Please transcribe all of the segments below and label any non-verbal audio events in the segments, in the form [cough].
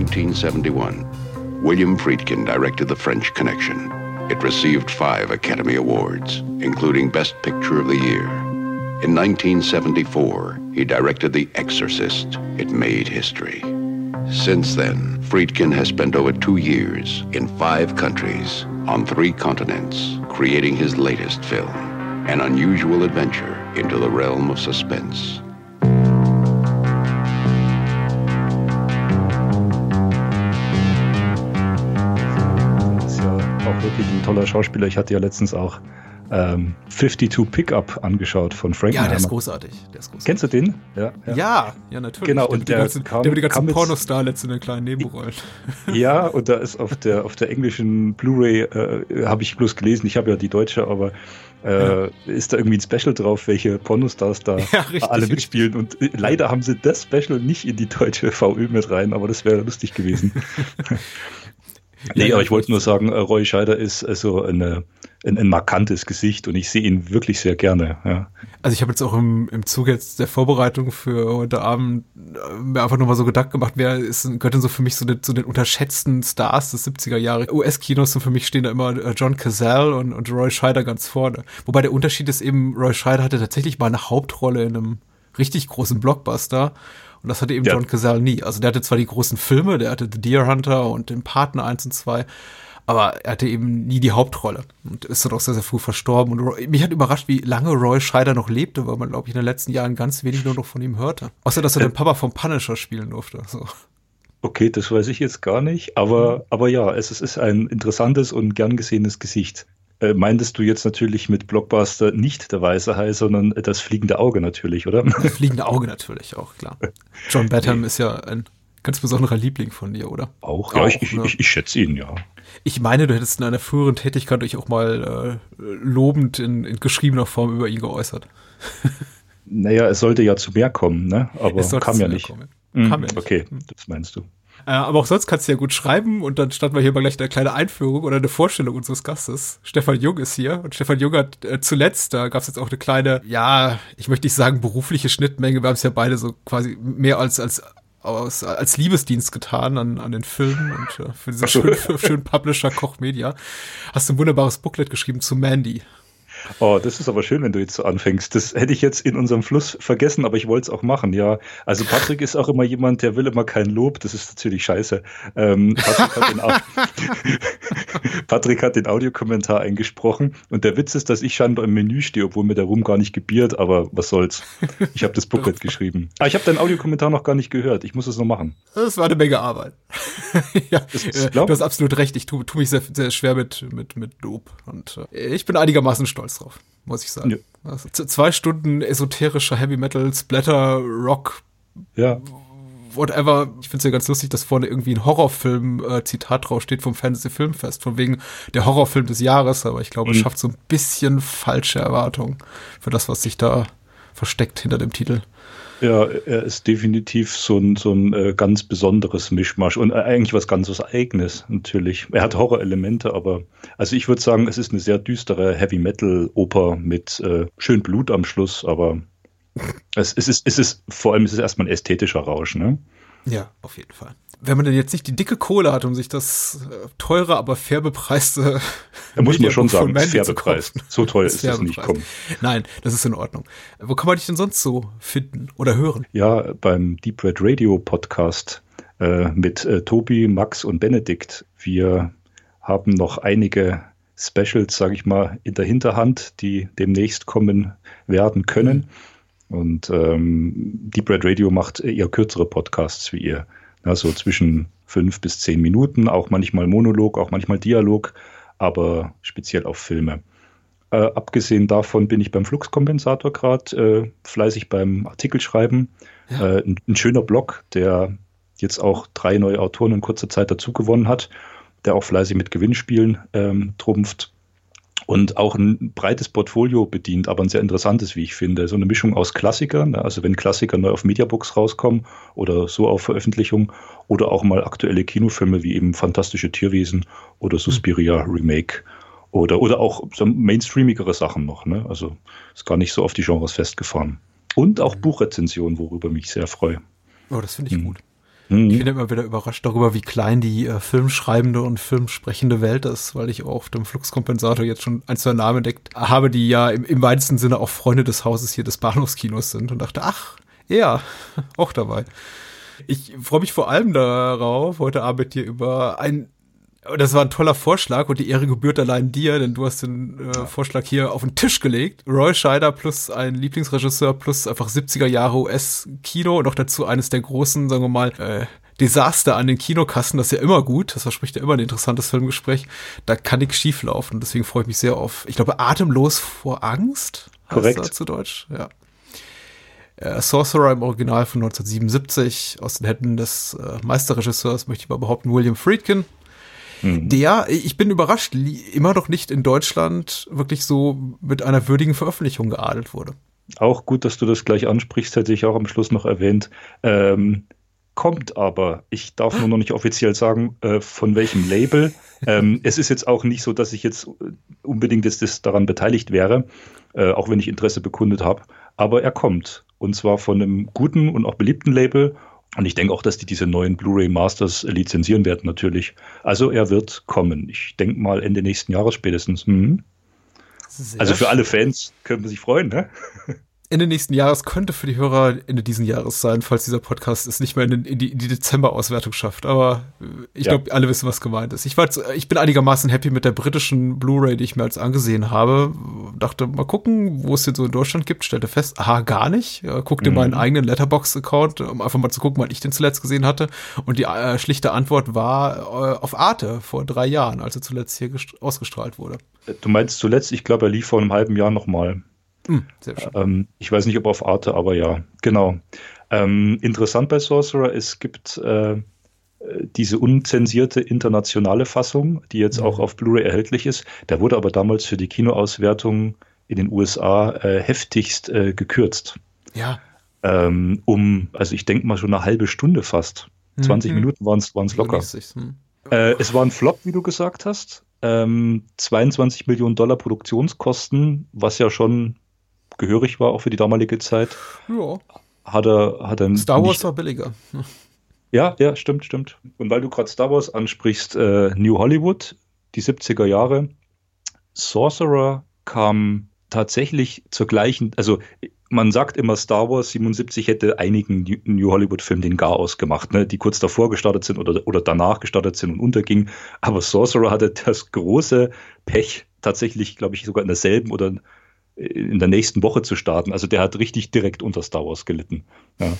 1971, William Friedkin directed The French Connection. It received five Academy Awards, including Best Picture of the Year. In 1974, he directed The Exorcist. It made history. Since then, Friedkin has spent over two years in five countries on three continents creating his latest film, an unusual adventure into the realm of suspense. Toller Schauspieler. Ich hatte ja letztens auch ähm, 52 Pickup angeschaut von Frank. Ja, der ist großartig. Der ist großartig. Kennst du den? Ja, ja, ja, ja natürlich. Genau, und der, der, ganzen, kam, der mit den ganzen Pornostarlets in den kleinen Nebenrollen. [laughs] Ja, und da ist auf der, auf der englischen Blu-ray, äh, habe ich bloß gelesen, ich habe ja die deutsche, aber äh, ja. ist da irgendwie ein Special drauf, welche Pornostars da [laughs] ja, richtig, alle mitspielen. Und äh, leider haben sie das Special nicht in die deutsche VÖ mit rein, aber das wäre lustig gewesen. [laughs] [laughs] nee, aber ich wollte nur sagen, äh, Roy Scheider ist also eine ein, ein markantes Gesicht und ich sehe ihn wirklich sehr gerne. Ja. Also ich habe jetzt auch im, im Zuge jetzt der Vorbereitung für heute Abend äh, mir einfach nochmal so Gedanken gemacht, wer ist, gehört denn so für mich so den, so den unterschätzten Stars des 70er Jahre US-Kinos und für mich stehen da immer John Cazale und, und Roy Scheider ganz vorne. Wobei der Unterschied ist eben, Roy Scheider hatte tatsächlich mal eine Hauptrolle in einem richtig großen Blockbuster und das hatte eben ja. John Cazale nie. Also der hatte zwar die großen Filme, der hatte The Deer Hunter und den Partner 1 und 2, aber er hatte eben nie die Hauptrolle und ist dann auch sehr, sehr früh verstorben. Und Roy, mich hat überrascht, wie lange Roy Scheider noch lebte, weil man, glaube ich, in den letzten Jahren ganz wenig nur noch von ihm hörte. Außer, dass er den Papa vom Punisher spielen durfte. So. Okay, das weiß ich jetzt gar nicht, aber, mhm. aber ja, es, es ist ein interessantes und gern gesehenes Gesicht. Äh, meintest du jetzt natürlich mit Blockbuster nicht der weiße Hai, sondern das fliegende Auge natürlich, oder? [laughs] Das fliegende Auge natürlich auch, klar. John Batham nee. ist ja ein ganz besonderer Liebling von dir, oder? Auch, ja, auch, ich, ne? ich, ich, schätze ihn, ja. Ich meine, du hättest in einer früheren Tätigkeit dich auch mal äh, lobend in, in, geschriebener Form über ihn geäußert. naja, es sollte ja zu mehr kommen, ne? aber kam ja nicht. Kommen. Mhm, kam ja nicht. Okay, mhm. das meinst du. Äh, aber auch sonst kannst du ja gut schreiben und dann starten wir hier mal gleich eine kleine Einführung oder eine Vorstellung unseres Gastes. Stefan Jung ist hier und Stefan Jung hat äh, zuletzt, da gab es jetzt auch eine kleine, ja, ich möchte nicht sagen berufliche Schnittmenge, wir haben es ja beide so quasi mehr als, als aus, als Liebesdienst getan an, an den Filmen und äh, für diesen schönen, schönen Publisher Koch Media. Hast du ein wunderbares Booklet geschrieben zu Mandy. Oh, das ist aber schön, wenn du jetzt so anfängst. Das hätte ich jetzt in unserem Fluss vergessen, aber ich wollte es auch machen, ja. Also Patrick ist auch immer jemand, der will immer kein Lob. Das ist natürlich scheiße. Ähm, Patrick, hat den [laughs] Audiokommentar eingesprochen und der Witz ist, dass ich scheinbar im Menü stehe, obwohl mir der Ruhm gar nicht gebiert, aber was soll's. Ich habe das Booklet [laughs] geschrieben. Ah, ich habe deinen Audiokommentar noch gar nicht gehört. Ich muss es noch machen. Das war eine Menge Arbeit. [laughs] ja, äh, du hast absolut recht. Ich tue tu mich sehr, sehr schwer mit, mit, mit Lob und äh, ich bin einigermaßen stolz stolz drauf, muss ich sagen. Ja. Also, zwei Stunden esoterischer Heavy Metal, Splatter, Rock. Ja. Whatever. Ich finde es ja ganz lustig, dass vorne irgendwie ein Horrorfilm-Zitat äh, drauf steht vom Fantasy Filmfest, von wegen der Horrorfilm des Jahres, aber ich glaube, mhm. es schafft so ein bisschen falsche Erwartungen für das, was sich da versteckt hinter dem Titel. Ja, er ist definitiv so ein, so ein äh, ganz besonderes Mischmasch und äh, eigentlich was ganz was Eigenes, natürlich. Er hat Horrorelemente, aber also ich würde sagen, es ist eine sehr düstere Heavy-Metal-Oper mit äh, schön Blut am Schluss, aber es, es, ist, es ist vor allem es ist erstmal ein ästhetischer Rausch, ne? Ja, auf jeden Fall wenn man denn jetzt nicht die dicke Kohle hat, um sich das äh, teure, aber fair bepreiste. Da muss man schon sagen, fair bepreist. So teuer ist es nicht. Komm. Nein, das ist in Ordnung. Wo kann man dich denn sonst so finden oder hören? Ja, beim Deep Red Radio Podcast äh, mit äh, Tobi, Max und Benedikt. Wir haben noch einige Specials, sage ich mal, in der Hinterhand, die demnächst kommen werden können. Und ähm, Deep Red Radio macht eher kürzere Podcasts wie ihr. Also zwischen fünf bis zehn Minuten, auch manchmal Monolog, auch manchmal Dialog, aber speziell auf Filme. Äh, abgesehen davon bin ich beim Fluxkompensator gerade äh, fleißig beim Artikelschreiben. Ja. Äh, ein, ein, schöner Blog, der jetzt auch drei neue Autoren in kurzer Zeit dazu gewonnen hat, der auch fleißig mit Gewinnspielen ähm, trumpft und auch ein breites Portfolio bedient, aber ein sehr interessantes, wie ich finde. So eine Mischung aus Klassikern, ne? also wenn Klassiker neu auf Mediabooks rauskommen oder so auf Veröffentlichung oder auch mal aktuelle Kinofilme wie eben Fantastische Tierwesen oder Suspiria Remake oder, oder auch so mainstreamigere Sachen noch. Ne? Also ist gar nicht so auf die Genres festgefahren. Und auch Buchrezensionen, worüber mich sehr freue. Oh, das finde ich mhm. gut. Mhm. Ich bin immer wieder überrascht darüber, wie klein die äh, filmschreibende und filmsprechende Welt ist, weil ich auch auf dem Fluxkompensator jetzt schon ein, zwei Namen entdeckt habe, die ja im, im weitesten Sinne auch Freunde des Hauses hier des Bahnhofskinos sind und dachte, ach, ja, [laughs] auch dabei. Ich freue mich vor allem darauf, heute Abend hier über ein das war ein toller Vorschlag und die Ehre gebührt allein dir, denn du hast den äh, Vorschlag hier auf den Tisch gelegt. Roy Scheider plus ein Lieblingsregisseur plus einfach 70er Jahre US-Kino und auch dazu eines der großen, sagen wir mal, äh, Desaster an den Kinokassen, das ist ja immer gut, das verspricht ja immer ein interessantes Filmgespräch. Da kann nichts schief laufen und deswegen freue ich mich sehr auf, ich glaube, Atemlos vor Angst. Korrekt. zu Deutsch, ja. Äh, Sorcerer im Original von 1977 aus den Händen des äh, Meisterregisseurs, möchte ich mal behaupten, William Friedkin. Mhm. Der, ich bin überrascht, immer noch nicht in Deutschland wirklich so mit einer würdigen Veröffentlichung geadelt wurde. Auch gut, dass du das gleich ansprichst, hätte ich auch am Schluss noch erwähnt. Ähm, kommt aber, ich darf nur noch nicht offiziell sagen, äh, von welchem Label. ähm, [laughs] es ist jetzt auch nicht so, dass ich jetzt unbedingt jetzt das daran beteiligt wäre, äh, auch wenn ich Interesse bekundet habe. Aber er kommt. Und zwar von einem guten und auch beliebten Label und ich denke auch, dass die diese neuen Blu-ray Masters lizenzieren werden, natürlich. Also er wird kommen. Ich denke mal Ende nächsten Jahres spätestens. Mhm. Also für alle Fans können wir sich freuen, ne? Ende nächsten Jahres könnte für die Hörer Ende diesen Jahres sein, falls dieser Podcast es nicht mehr in, in die, die Dezember-Auswertung schafft. Aber äh, ich ja. glaube, alle wissen, was gemeint ist. Ich, war jetzt, ich bin einigermaßen happy mit der britischen Blu-ray, die ich mir als angesehen habe. Dachte, mal gucken, wo es den so in Deutschland gibt. Stellte fest, aha, gar nicht. Guckte mhm. meinen eigenen Letterbox-Account, um einfach mal zu gucken, wann ich den zuletzt gesehen hatte. Und die äh, schlichte Antwort war äh, auf Arte vor drei Jahren, als er zuletzt hier ausgestrahlt wurde. Du meinst zuletzt, ich glaube, er lief vor einem halben Jahr nochmal. Hm, ähm, ich weiß nicht, ob auf Arte, aber ja, genau. Ähm, interessant bei Sorcerer, es gibt äh, diese unzensierte internationale Fassung, die jetzt mhm. auch auf Blu-ray erhältlich ist. Der wurde aber damals für die Kinoauswertung in den USA äh, heftigst äh, gekürzt. Ja. Ähm, um, also ich denke mal schon eine halbe Stunde fast. 20 mhm. Minuten waren es locker. Hm. Äh, es war ein Flop, wie du gesagt hast. Ähm, 22 Millionen Dollar Produktionskosten, was ja schon gehörig war, auch für die damalige Zeit. Ja. Hat er, hat er Star Wars war billiger. Ja, ja, stimmt, stimmt. Und weil du gerade Star Wars ansprichst, äh, New Hollywood, die 70er Jahre, Sorcerer kam tatsächlich zur gleichen, also man sagt immer, Star Wars 77 hätte einigen New Hollywood-Filmen den Gar ausgemacht, ne, die kurz davor gestartet sind oder, oder danach gestartet sind und untergingen. Aber Sorcerer hatte das große Pech, tatsächlich, glaube ich, sogar in derselben oder in der nächsten Woche zu starten. Also der hat richtig direkt unter Star Wars gelitten. Ja.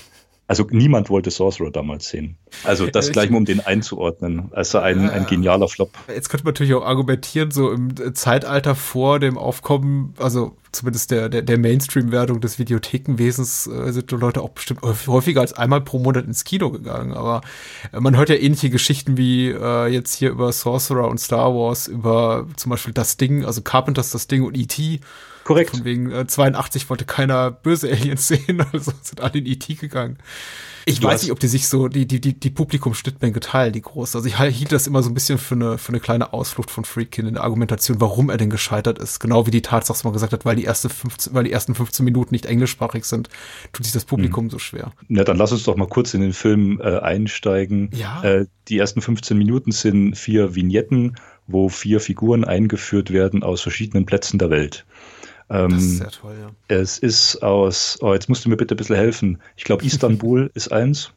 Also niemand wollte Sorcerer damals sehen. Also das äh, gleich mal um den einzuordnen. Also ein, ein genialer Flop. Jetzt könnte man natürlich auch argumentieren, so im Zeitalter vor dem Aufkommen, also zumindest der, der, der Mainstream-Wertung des Videothekenwesens äh, sind die Leute auch bestimmt häufiger als einmal pro Monat ins Kino gegangen. Aber man hört ja ähnliche Geschichten wie äh, jetzt hier über Sorcerer und Star Wars, über zum Beispiel das Ding, also Carpenters das Ding und E.T., Korrekt. Von wegen äh, 82 wollte keiner böse Aliens [laughs] sehen, also sind alle in IT gegangen. Ich du weiß nicht, ob die sich so, die, die, die, die Publikumsschnittmenge teilen, die groß. Also ich hielt das immer so ein bisschen für eine, für eine kleine Ausflucht von Freakin in der Argumentation, warum er denn gescheitert ist. Genau wie die Tatsache mal gesagt hat, weil die erste 15, weil die ersten 15 Minuten nicht englischsprachig sind, tut sich das Publikum hm. so schwer. Ja, dann lass uns doch mal kurz in den Film äh, einsteigen. Ja. Äh, die ersten 15 Minuten sind vier Vignetten, wo vier Figuren eingeführt werden aus verschiedenen Plätzen der Welt. Ähm, das ist sehr toll, ja. Es ist aus, oh, jetzt musst du mir bitte ein bisschen helfen. Ich glaube, Istanbul [laughs] ist eins.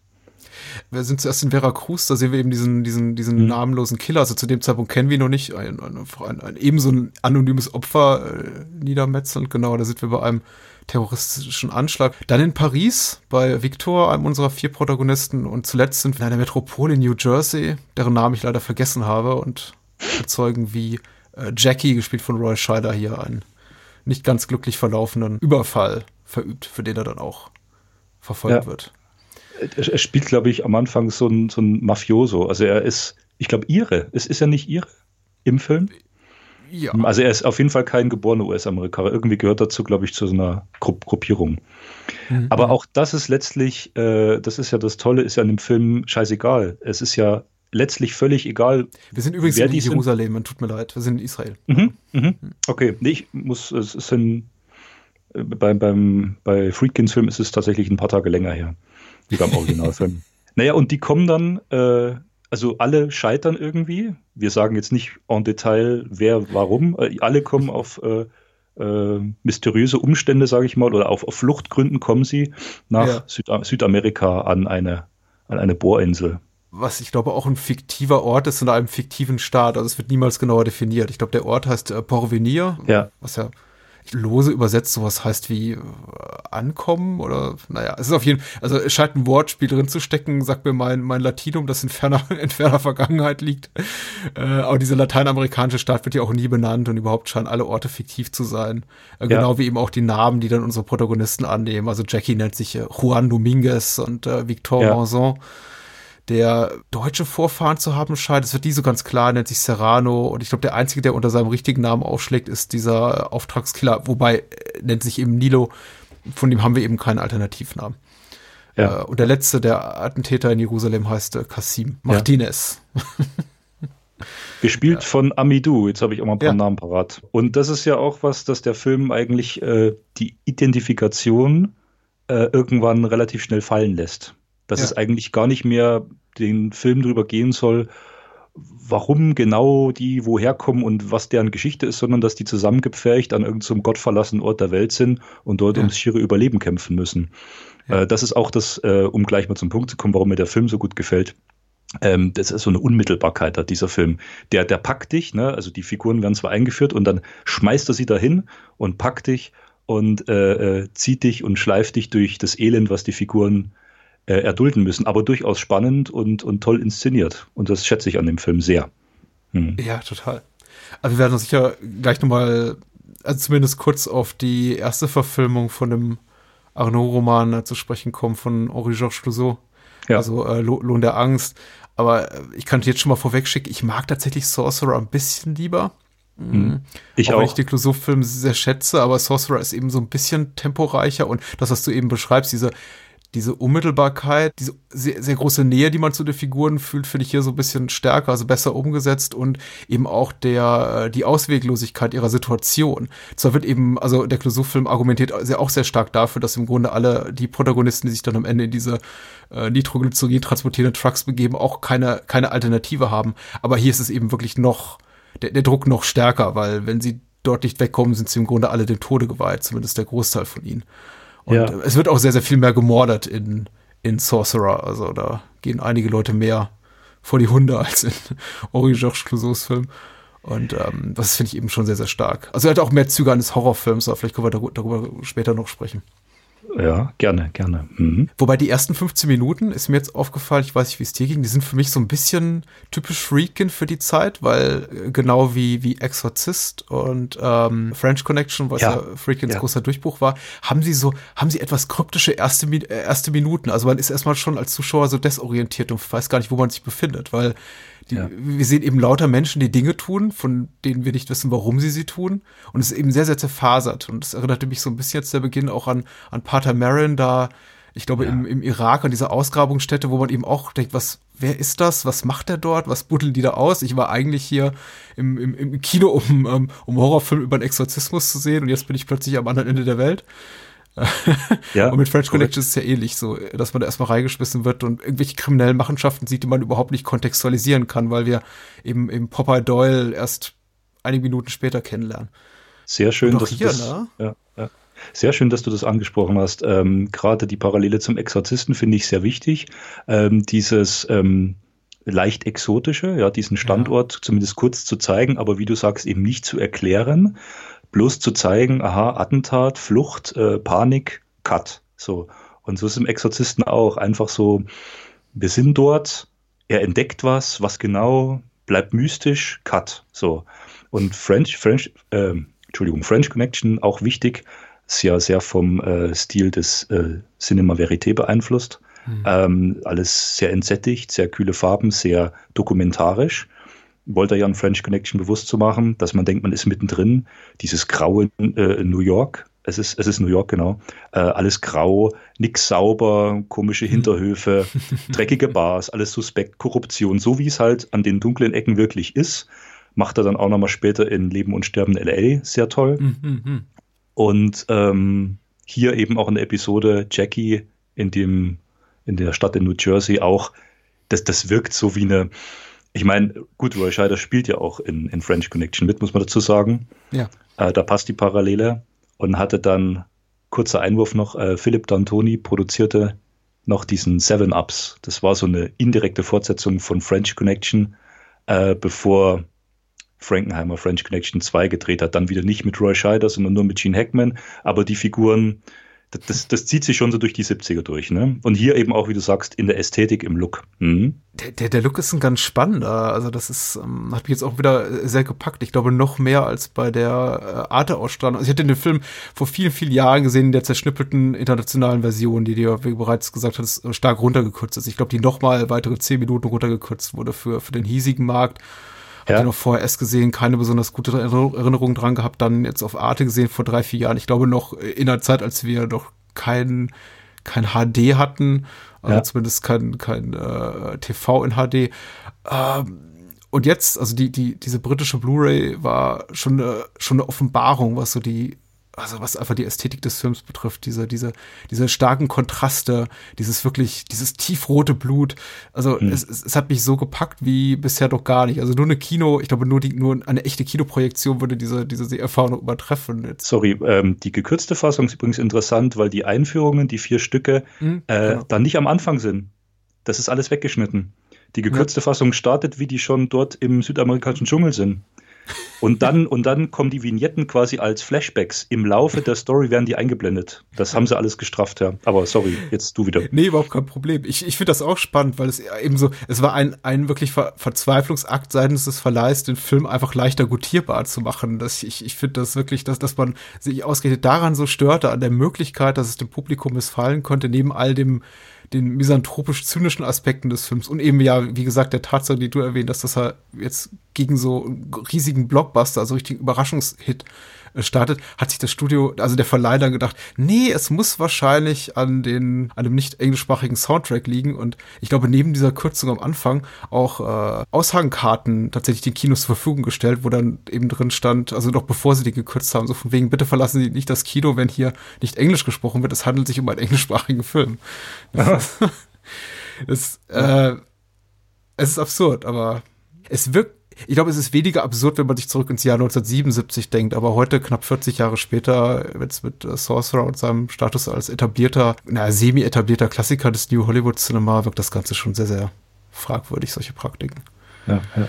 Wir sind zuerst in Veracruz, da sehen wir eben diesen, diesen, diesen mhm. namenlosen Killer. Also zu dem Zeitpunkt kennen wir ihn noch nicht. Ein, ein, ein, ein ebenso ein anonymes Opfer äh, niedermetzelnd. Genau, da sind wir bei einem terroristischen Anschlag. Dann in Paris bei Victor, einem unserer vier Protagonisten. Und zuletzt sind wir in einer Metropole in New Jersey, deren Namen ich leider vergessen habe. Und bezeugen, wie äh, Jackie, gespielt von Roy Scheider, hier ein nicht ganz glücklich verlaufenden Überfall verübt, für den er dann auch verfolgt ja. wird. Er spielt, glaube ich, am Anfang so ein, so ein Mafioso. Also er ist, ich glaube, ihre. Es ist ja nicht ihre im Film. Ja. Also er ist auf jeden Fall kein geborener US-Amerikaner. Irgendwie gehört dazu, glaube ich, zu so einer Gru Gruppierung. Mhm. Aber auch das ist letztlich, äh, das ist ja das Tolle, ist ja in dem Film scheißegal. Es ist ja letztlich völlig egal. Wir sind übrigens in Jerusalem, man tut mir leid, wir sind in Israel. Mhm, mhm. Okay, nee, ich muss, es ist ein, bei, beim, bei Friedkins Film ist es tatsächlich ein paar Tage länger her, wie beim Originalfilm. [laughs] Naja, und die kommen dann, äh, also alle scheitern irgendwie. Wir sagen jetzt nicht en Detail, wer, warum. Äh, alle kommen auf äh, äh, mysteriöse Umstände, sage ich mal, oder auf, auf, Fluchtgründen kommen sie nach ja. Süd Südamerika an eine, an eine Bohrinsel. Was ich glaube auch ein fiktiver Ort ist in einem fiktiven Staat. Also es wird niemals genauer definiert. Ich glaube, der Ort heißt äh, Porvenir, ja. was ja lose übersetzt sowas heißt wie äh, ankommen oder naja, es ist auf jeden Fall, also es scheint ein Wortspiel drin zu stecken, sagt mir mein, mein Latinum, das in ferner, [laughs] in ferner Vergangenheit liegt. Äh, aber diese lateinamerikanische Stadt wird ja auch nie benannt und überhaupt scheinen alle Orte fiktiv zu sein. Äh, ja. Genau wie eben auch die Namen, die dann unsere Protagonisten annehmen. Also Jackie nennt sich äh, Juan Dominguez und äh, Victor ja. Monzon der deutsche Vorfahren zu haben scheint. Es wird nie so ganz klar, nennt sich Serrano. Und ich glaube, der Einzige, der unter seinem richtigen Namen aufschlägt, ist dieser Auftragskiller, wobei äh, nennt sich eben Nilo. Von dem haben wir eben keinen Alternativnamen. Ja. Äh, und der letzte, der Attentäter in Jerusalem heißt äh, Kassim Martinez. Ja. [laughs] Gespielt ja. von Amidou, jetzt habe ich auch mal ein paar ja. Namen parat. Und das ist ja auch was, dass der Film eigentlich äh, die Identifikation äh, irgendwann relativ schnell fallen lässt dass ja. es eigentlich gar nicht mehr den Film drüber gehen soll, warum genau die woher kommen und was deren Geschichte ist, sondern dass die zusammengepfercht an irgendeinem gottverlassenen Ort der Welt sind und dort ja. ums schiere Überleben kämpfen müssen. Ja. Äh, das ist auch das, äh, um gleich mal zum Punkt zu kommen, warum mir der Film so gut gefällt. Ähm, das ist so eine Unmittelbarkeit hat dieser Film. Der, der packt dich, ne? also die Figuren werden zwar eingeführt und dann schmeißt er sie dahin und packt dich und äh, äh zieht dich und schleift dich durch das Elend, was die Figuren äh, erdulden müssen, aber durchaus spannend und, und toll inszeniert. Und das schätze ich an dem Film sehr. Hm. Ja, total. Also wir werden uns sicher gleich nochmal, also zumindest kurz auf die erste Verfilmung von dem Arnaud-Roman äh, zu sprechen kommen von Henri-Georges Clouseau. Ja. Also äh, Lohn der Angst. Aber äh, ich kann jetzt schon mal vorweg schicken, ich mag tatsächlich Sorcerer ein bisschen lieber. Mhm. Ich auch. auch. Wenn ich den Clouseau-Film sehr schätze, aber Sorcerer ist eben so ein bisschen temporeicher und das, was du eben beschreibst, diese diese Unmittelbarkeit, diese sehr, sehr große Nähe, die man zu den Figuren fühlt, finde ich hier so ein bisschen stärker, also besser umgesetzt und eben auch der, äh, die Ausweglosigkeit ihrer Situation. Zwar wird eben, also der Clouseau-Film argumentiert sehr, auch sehr stark dafür, dass im Grunde alle die Protagonisten, die sich dann am Ende in diese äh, Nitroglycerin transportierenden Trucks begeben, auch keine, keine Alternative haben. Aber hier ist es eben wirklich noch, der, der Druck noch stärker, weil wenn sie dort nicht wegkommen, sind sie im Grunde alle dem Tode geweiht, zumindest der Großteil von ihnen. Und ja. es wird auch sehr, sehr viel mehr gemordet in, in Sorcerer. Also da gehen einige Leute mehr vor die Hunde [laughs] als in Henri-Georges Clouseaus Film. Und ähm, das finde ich eben schon sehr, sehr stark. Also er hat auch mehr Züge eines Horrorfilms, aber vielleicht können wir darüber später noch sprechen. Ja, gerne, gerne. Mhm. Wobei die ersten 15 Minuten ist mir jetzt aufgefallen, ich weiß nicht, wie es dir ging, die sind für mich so ein bisschen typisch Freakin für die Zeit, weil äh, genau wie, wie Exorzist und ähm, French Connection, was ja, ja Freakins ja. großer Durchbruch war, haben sie so, haben sie etwas kryptische erste, äh, erste Minuten. Also man ist erstmal schon als Zuschauer so desorientiert und weiß gar nicht, wo man sich befindet, weil die, ja. Wir sehen eben lauter Menschen, die Dinge tun, von denen wir nicht wissen, warum sie sie tun. Und es ist eben sehr, sehr zerfasert. Und es erinnerte mich so ein bisschen jetzt der Beginn auch an, an Pater Marin, da, ich glaube, ja. im, im Irak, an dieser Ausgrabungsstätte, wo man eben auch denkt, was, wer ist das? Was macht der dort? Was buddeln die da aus? Ich war eigentlich hier im, im, im Kino, um, um, um Horrorfilm über einen Exorzismus zu sehen und jetzt bin ich plötzlich am anderen Ende der Welt [laughs] ja, und mit French Connection ist es ja ähnlich so, dass man da erstmal reingeschmissen wird und irgendwelche kriminellen Machenschaften sieht, die man überhaupt nicht kontextualisieren kann, weil wir eben, eben Popeye Doyle erst einige Minuten später kennenlernen. Sehr schön, dass hier, du das, ne? ja, ja. Sehr schön, dass du das angesprochen hast. Ähm, Gerade die Parallele zum Exorzisten finde ich sehr wichtig. Ähm, dieses ähm, leicht exotische, ja, diesen Standort ja. zumindest kurz zu zeigen, aber wie du sagst, eben nicht zu erklären, bloß zu zeigen, aha, Attentat, Flucht, äh, Panik, Cut. So. Und so ist im Exorzisten auch. Einfach so, wir sind dort, er entdeckt was, was genau, bleibt mystisch, Cut. So. Und French, French, äh, Entschuldigung, French Connection auch wichtig, ist ja sehr vom äh, Stil des äh, Cinema Verité beeinflusst. Mhm. Ähm, alles sehr entsättigt, sehr kühle Farben, sehr dokumentarisch wollte er ja an French Connection bewusst zu machen, dass man denkt, man ist mittendrin. Dieses graue äh, New York, es ist, es ist New York, genau. Äh, alles grau, nix sauber, komische Hinterhöfe, [laughs] dreckige Bars, alles suspekt, Korruption, so wie es halt an den dunklen Ecken wirklich ist. Macht er dann auch nochmal später in Leben und Sterben LA sehr toll. Mhm. Und ähm, hier eben auch in der Episode Jackie in dem in der Stadt in New Jersey auch, das, das wirkt so wie eine, ich meine, gut, Roy Scheider spielt ja auch in, in French Connection mit, muss man dazu sagen. Ja. Äh, da passt die Parallele und hatte dann, kurzer Einwurf noch, äh, Philipp D'Antoni produzierte noch diesen Seven Ups. Das war so eine indirekte Fortsetzung von French Connection, äh, bevor Frankenheimer French Connection 2 gedreht hat. Dann wieder nicht mit Roy Scheider, sondern nur mit Gene Hackman. Aber die Figuren, das, das zieht sich schon so durch die 70er durch. Ne? Und hier eben auch, wie du sagst, in der Ästhetik, im Look. Mhm. Der, der, der Look ist ein ganz spannender. Also das ist, ähm, hat mich jetzt auch wieder sehr gepackt. Ich glaube, noch mehr als bei der äh, Arte-Ausstrahlung. Also ich hatte den Film vor vielen, vielen Jahren gesehen, in der zerschnippelten internationalen Version, die dir, wie bereits gesagt hast, stark runtergekürzt ist. Ich glaube, die nochmal weitere zehn Minuten runtergekürzt wurde für, für den hiesigen Markt. Ja. Hatte noch vorher erst gesehen, keine besonders gute Erinnerung dran gehabt, dann jetzt auf Arte gesehen vor drei, vier Jahren. Ich glaube noch in der Zeit, als wir noch kein, kein HD hatten, also ja. zumindest kein, kein äh, TV in HD. Ähm, und jetzt, also die, die, diese britische Blu-ray war schon eine, schon eine Offenbarung, was so die also was einfach die Ästhetik des Films betrifft, diese, diese, diese starken Kontraste, dieses wirklich, dieses tiefrote Blut. Also mhm. es, es, es, hat mich so gepackt wie bisher doch gar nicht. Also nur eine Kino, ich glaube nur die, nur eine echte Kinoprojektion würde diese, diese Erfahrung übertreffen. Jetzt. Sorry, ähm, die gekürzte Fassung ist übrigens interessant, weil die Einführungen, die vier Stücke, mhm, äh, genau. dann nicht am Anfang sind. Das ist alles weggeschnitten. Die gekürzte ja. Fassung startet, wie die schon dort im südamerikanischen Dschungel sind. Und dann, und dann kommen die Vignetten quasi als Flashbacks. Im Laufe der Story werden die eingeblendet. Das haben sie alles gestrafft, ja. Aber sorry, jetzt du wieder. Nee, überhaupt kein Problem. Ich, ich finde das auch spannend, weil es eben so, es war ein, ein wirklich Ver Verzweiflungsakt seitens des Verleihs, den Film einfach leichter gutierbar zu machen. Das, ich ich finde das wirklich, dass, dass man sich ausgerechnet daran so störte, an der Möglichkeit, dass es dem Publikum missfallen konnte, neben all dem den misanthropisch-zynischen Aspekten des Films und eben ja, wie gesagt, der Tatsache, die du erwähnt hast, dass er jetzt gegen so einen riesigen Blockbuster, also richtigen Überraschungshit startet, hat sich das Studio, also der Verleih dann gedacht, nee, es muss wahrscheinlich an den, an dem nicht englischsprachigen Soundtrack liegen. Und ich glaube, neben dieser Kürzung am Anfang auch äh, Aushangkarten tatsächlich den Kinos zur Verfügung gestellt, wo dann eben drin stand, also noch bevor sie die gekürzt haben, so von wegen, bitte verlassen Sie nicht das Kino, wenn hier nicht Englisch gesprochen wird, es handelt sich um einen [laughs] englischsprachigen Film. es, [laughs] äh, es ist absurd, aber es wirkt ich glaube, es ist weniger absurd, wenn man sich zurück ins Jahr 1977 denkt, aber heute, knapp 40 Jahre später, jetzt mit äh, Sorcerer und seinem Status als etablierter, naja, semi-etablierter Klassiker des New Hollywood Cinema, wirkt das Ganze schon sehr, sehr fragwürdig, solche Praktiken. Ja, ja.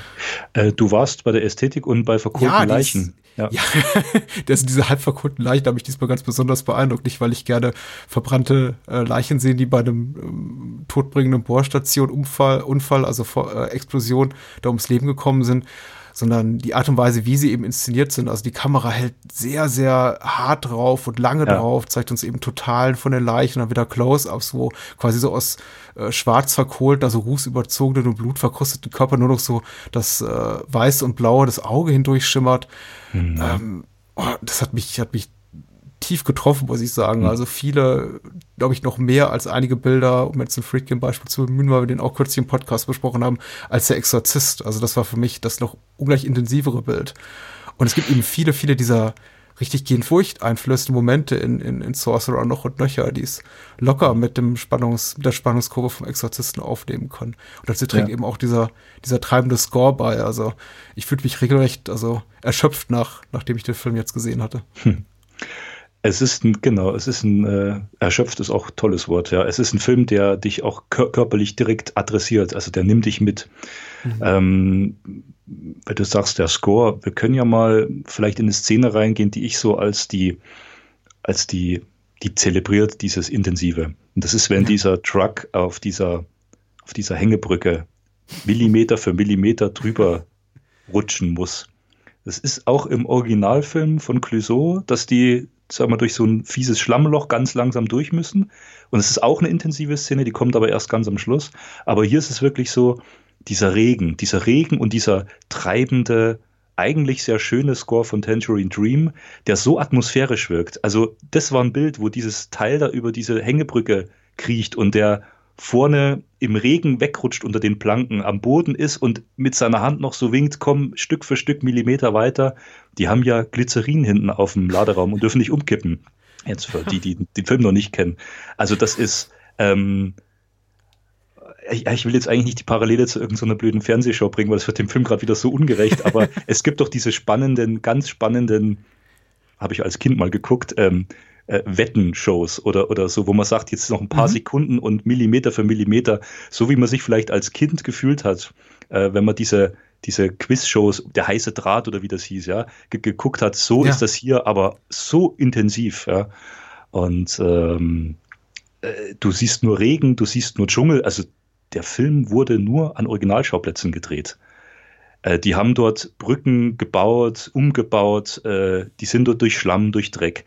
Äh, du warst bei der Ästhetik und bei verkohlten ja, Leichen. Ja, ja. [laughs] das, diese halb verkohlten Leichen habe ich diesmal ganz besonders beeindruckt. Nicht, weil ich gerne verbrannte äh, Leichen sehe, die bei einem ähm, todbringenden Bohrstation Unfall, Unfall also vor, äh, Explosion da ums Leben gekommen sind, sondern die Art und Weise, wie sie eben inszeniert sind. Also die Kamera hält sehr, sehr hart drauf und lange ja. drauf, zeigt uns eben Totalen von den Leichen und dann wieder Close-ups, wo quasi so aus äh, schwarz verkohlten, also rußüberzogenen und blutverkrusteten Körper nur noch so das äh, Weiß und Blaue das Auge hindurch schimmert. Mhm. Ähm, oh, das hat mich, hat mich tief getroffen, muss ich sagen. Mhm. Also viele, glaube ich, noch mehr als einige Bilder, um jetzt ein Friedkin-Beispiel zu bemühen, weil wir den auch kürzlich im Podcast besprochen haben, als der Exorzist. Also das war für mich das noch ungleich intensivere Bild. Und es gibt eben viele, viele dieser richtig gehen furchteinflößenden Momente in, in, in Sorcerer noch und nöcher, die es locker mit dem Spannungs, mit der Spannungskurve vom Exorzisten aufnehmen können. Und dazu trägt ja. eben auch dieser, dieser treibende Score bei. Also ich fühle mich regelrecht, also erschöpft nach, nachdem ich den Film jetzt gesehen hatte. Hm. Es ist ein, genau, es ist ein, äh, erschöpft ist auch ein tolles Wort, ja. Es ist ein Film, der dich auch kör körperlich direkt adressiert, also der nimmt dich mit. Mhm. Ähm, wenn du sagst, der Score, wir können ja mal vielleicht in eine Szene reingehen, die ich so als die, als die, die zelebriert, dieses Intensive. Und das ist, wenn ja. dieser Truck auf dieser, auf dieser Hängebrücke Millimeter für Millimeter drüber rutschen muss. Das ist auch im Originalfilm von Clouseau, dass die sagen wir, durch so ein fieses Schlammloch ganz langsam durch müssen. Und es ist auch eine intensive Szene, die kommt aber erst ganz am Schluss. Aber hier ist es wirklich so, dieser Regen, dieser Regen und dieser treibende, eigentlich sehr schöne Score von Tangerine Dream, der so atmosphärisch wirkt. Also das war ein Bild, wo dieses Teil da über diese Hängebrücke kriecht und der vorne im Regen wegrutscht unter den Planken, am Boden ist und mit seiner Hand noch so winkt, komm Stück für Stück Millimeter weiter. Die haben ja Glycerin hinten auf dem Laderaum und dürfen nicht umkippen. Jetzt für die, die den Film noch nicht kennen. Also das ist, ähm, ich, ich will jetzt eigentlich nicht die Parallele zu irgendeiner blöden Fernsehshow bringen, weil es wird dem Film gerade wieder so ungerecht, aber [laughs] es gibt doch diese spannenden, ganz spannenden, habe ich als Kind mal geguckt, ähm, äh, Wettenshows oder, oder so, wo man sagt, jetzt noch ein paar mhm. Sekunden und Millimeter für Millimeter, so wie man sich vielleicht als Kind gefühlt hat, äh, wenn man diese, diese Quiz-Shows, der heiße Draht oder wie das hieß, ja, geguckt hat, so ja. ist das hier, aber so intensiv, ja. Und ähm, äh, du siehst nur Regen, du siehst nur Dschungel, also der Film wurde nur an Originalschauplätzen gedreht. Äh, die haben dort Brücken gebaut, umgebaut, äh, die sind dort durch Schlamm, durch Dreck.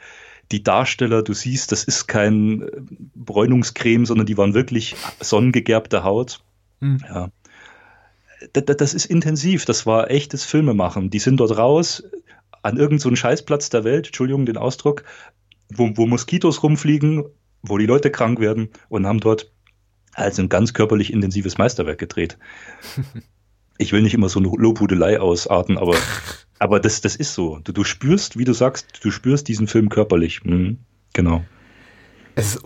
Die Darsteller, du siehst, das ist kein äh, Bräunungscreme, sondern die waren wirklich sonnengegerbte Haut. Mhm. Ja. Das ist intensiv, das war echtes Filmemachen. Die sind dort raus an irgendeinen so Scheißplatz der Welt, Entschuldigung den Ausdruck, wo, wo Moskitos rumfliegen, wo die Leute krank werden und haben dort also ein ganz körperlich intensives Meisterwerk gedreht. [laughs] Ich will nicht immer so eine Lobhudelei ausarten, aber, [laughs] aber das, das ist so. Du, du spürst, wie du sagst, du spürst diesen Film körperlich. Mhm, genau. Es ist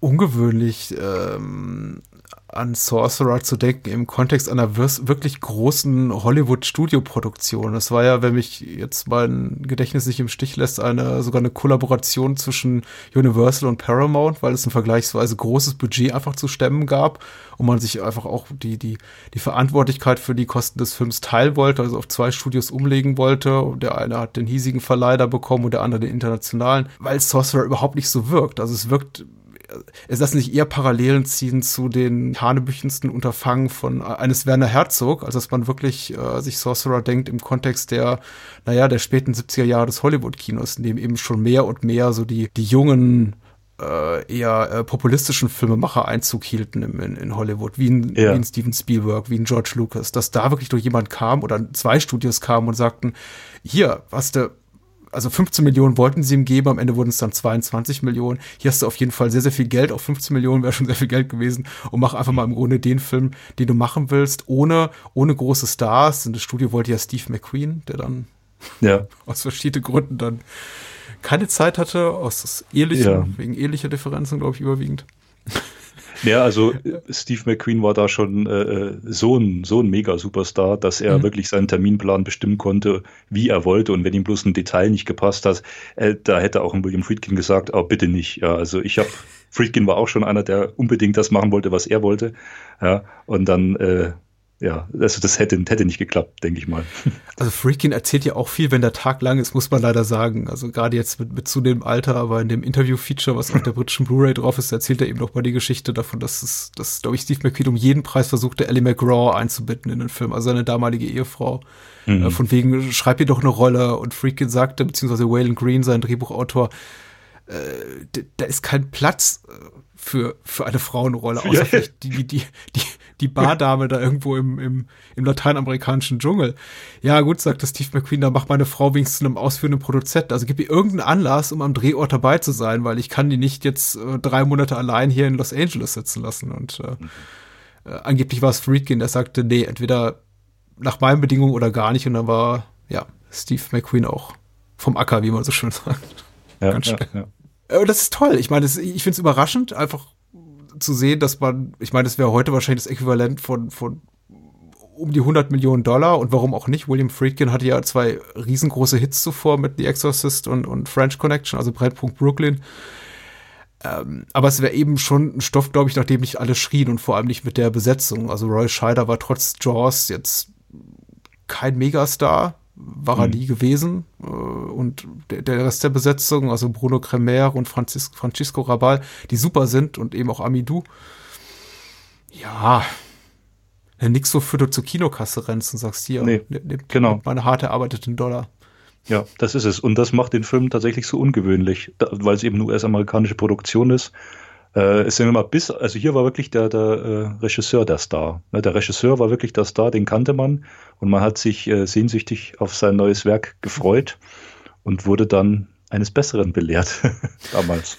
ungewöhnlich, ähm, an Sorcerer zu denken im Kontext einer wirklich großen Hollywood-Studioproduktion. Das war ja, wenn mich jetzt mein Gedächtnis nicht im Stich lässt, eine sogar eine Kollaboration zwischen Universal und Paramount, weil es ein vergleichsweise großes Budget einfach zu stemmen gab und man sich einfach auch die, die, die Verantwortlichkeit für die Kosten des Films teilen wollte, also auf zwei Studios umlegen wollte. Und der eine hat den hiesigen Verleih da bekommen und der andere den internationalen, weil Sorcerer überhaupt nicht so wirkt. Also es wirkt es lassen sich eher Parallelen ziehen zu den hanebüchensten Unterfangen von äh, eines Werner Herzog, also dass man wirklich äh, sich Sorcerer denkt im Kontext der, naja, der späten 70er Jahre des Hollywood-Kinos, in dem eben schon mehr und mehr so die, die jungen äh, eher äh, populistischen Filmemacher Einzug hielten in, in Hollywood, wie ein, ja. wie ein Steven Spielberg, wie ein George Lucas, dass da wirklich durch jemand kam oder zwei Studios kamen und sagten, hier, was der also 15 Millionen wollten sie ihm geben, am Ende wurden es dann 22 Millionen. Hier hast du auf jeden Fall sehr, sehr viel Geld, auch 15 Millionen wäre schon sehr viel Geld gewesen und mach einfach mal im Grunde den Film, den du machen willst, ohne, ohne große Stars. Und das Studio wollte ja Steve McQueen, der dann ja. [laughs] aus verschiedenen Gründen dann keine Zeit hatte, aus ehelichen, ja. wegen ehelicher Differenzen, glaube ich, überwiegend. Ja, also Steve McQueen war da schon äh, äh, so ein, so ein Mega-Superstar, dass er mhm. wirklich seinen Terminplan bestimmen konnte, wie er wollte. Und wenn ihm bloß ein Detail nicht gepasst hat, äh, da hätte auch ein William Friedkin gesagt, oh, bitte nicht. Ja, also ich habe, [laughs] Friedkin war auch schon einer, der unbedingt das machen wollte, was er wollte. Ja, und dann äh, ja, also das hätte, hätte nicht geklappt, denke ich mal. [laughs] Also Freakin erzählt ja auch viel, wenn der Tag lang ist, muss man leider sagen. Also gerade jetzt mit, mit zunehmendem Alter, aber in dem Interview-Feature, was auf der britischen Blu-ray drauf ist, erzählt er eben noch mal die Geschichte davon, dass es, dass, glaube ich, Steve McQueen um jeden Preis versuchte, Ellie McGraw einzubinden in den Film, also seine damalige Ehefrau. Mhm. Äh, von wegen, schreib ihr doch eine Rolle. Und Freakin sagte, beziehungsweise Waylon Green, sein Drehbuchautor, äh, da ist kein Platz äh, für, für eine Frauenrolle, außer ja. vielleicht die, die, die, die, Bardame da irgendwo im, im, im lateinamerikanischen Dschungel. Ja, gut, sagt das Steve McQueen, da macht meine Frau wenigstens einem ausführenden Produzent. Also gib ihr irgendeinen Anlass, um am Drehort dabei zu sein, weil ich kann die nicht jetzt äh, drei Monate allein hier in Los Angeles sitzen lassen. Und äh, mhm. äh, angeblich war es Friedkin, der sagte, nee, entweder nach meinen Bedingungen oder gar nicht. Und dann war, ja, Steve McQueen auch vom Acker, wie man so schön sagt. Ja, Ganz schnell. Ja, ja. Äh, das ist toll. Ich meine, ich finde es überraschend, einfach zu sehen, dass man, ich meine, das wäre heute wahrscheinlich das Äquivalent von, von um die 100 Millionen Dollar und warum auch nicht. William Friedkin hatte ja zwei riesengroße Hits zuvor mit The Exorcist und, und French Connection, also Brennpunkt Brooklyn. Ähm, aber es wäre eben schon ein Stoff, glaube ich, nach dem nicht alle schrien und vor allem nicht mit der Besetzung. Also Roy Scheider war trotz Jaws jetzt kein Megastar, war er mhm. nie gewesen. Äh, und der, Rest der Besetzung, also Bruno Cremer und Franzis, Francisco Rabal, die super sind und eben auch Amidou. Ja, nix so für du zur Kinokasse rennst und sagst, hier, nee, ne, ne, genau. meine hart erarbeiteten Dollar. Ja, das ist es. Und das macht den Film tatsächlich so ungewöhnlich, weil es eben eine US-amerikanische Produktion ist äh, es sind immer bis, also hier war wirklich der, der äh, Regisseur der Star. Ne, der Regisseur war wirklich der Star, den kannte man und man hat sich äh, sehnsüchtig auf sein neues Werk gefreut und wurde dann eines Besseren belehrt [laughs] damals.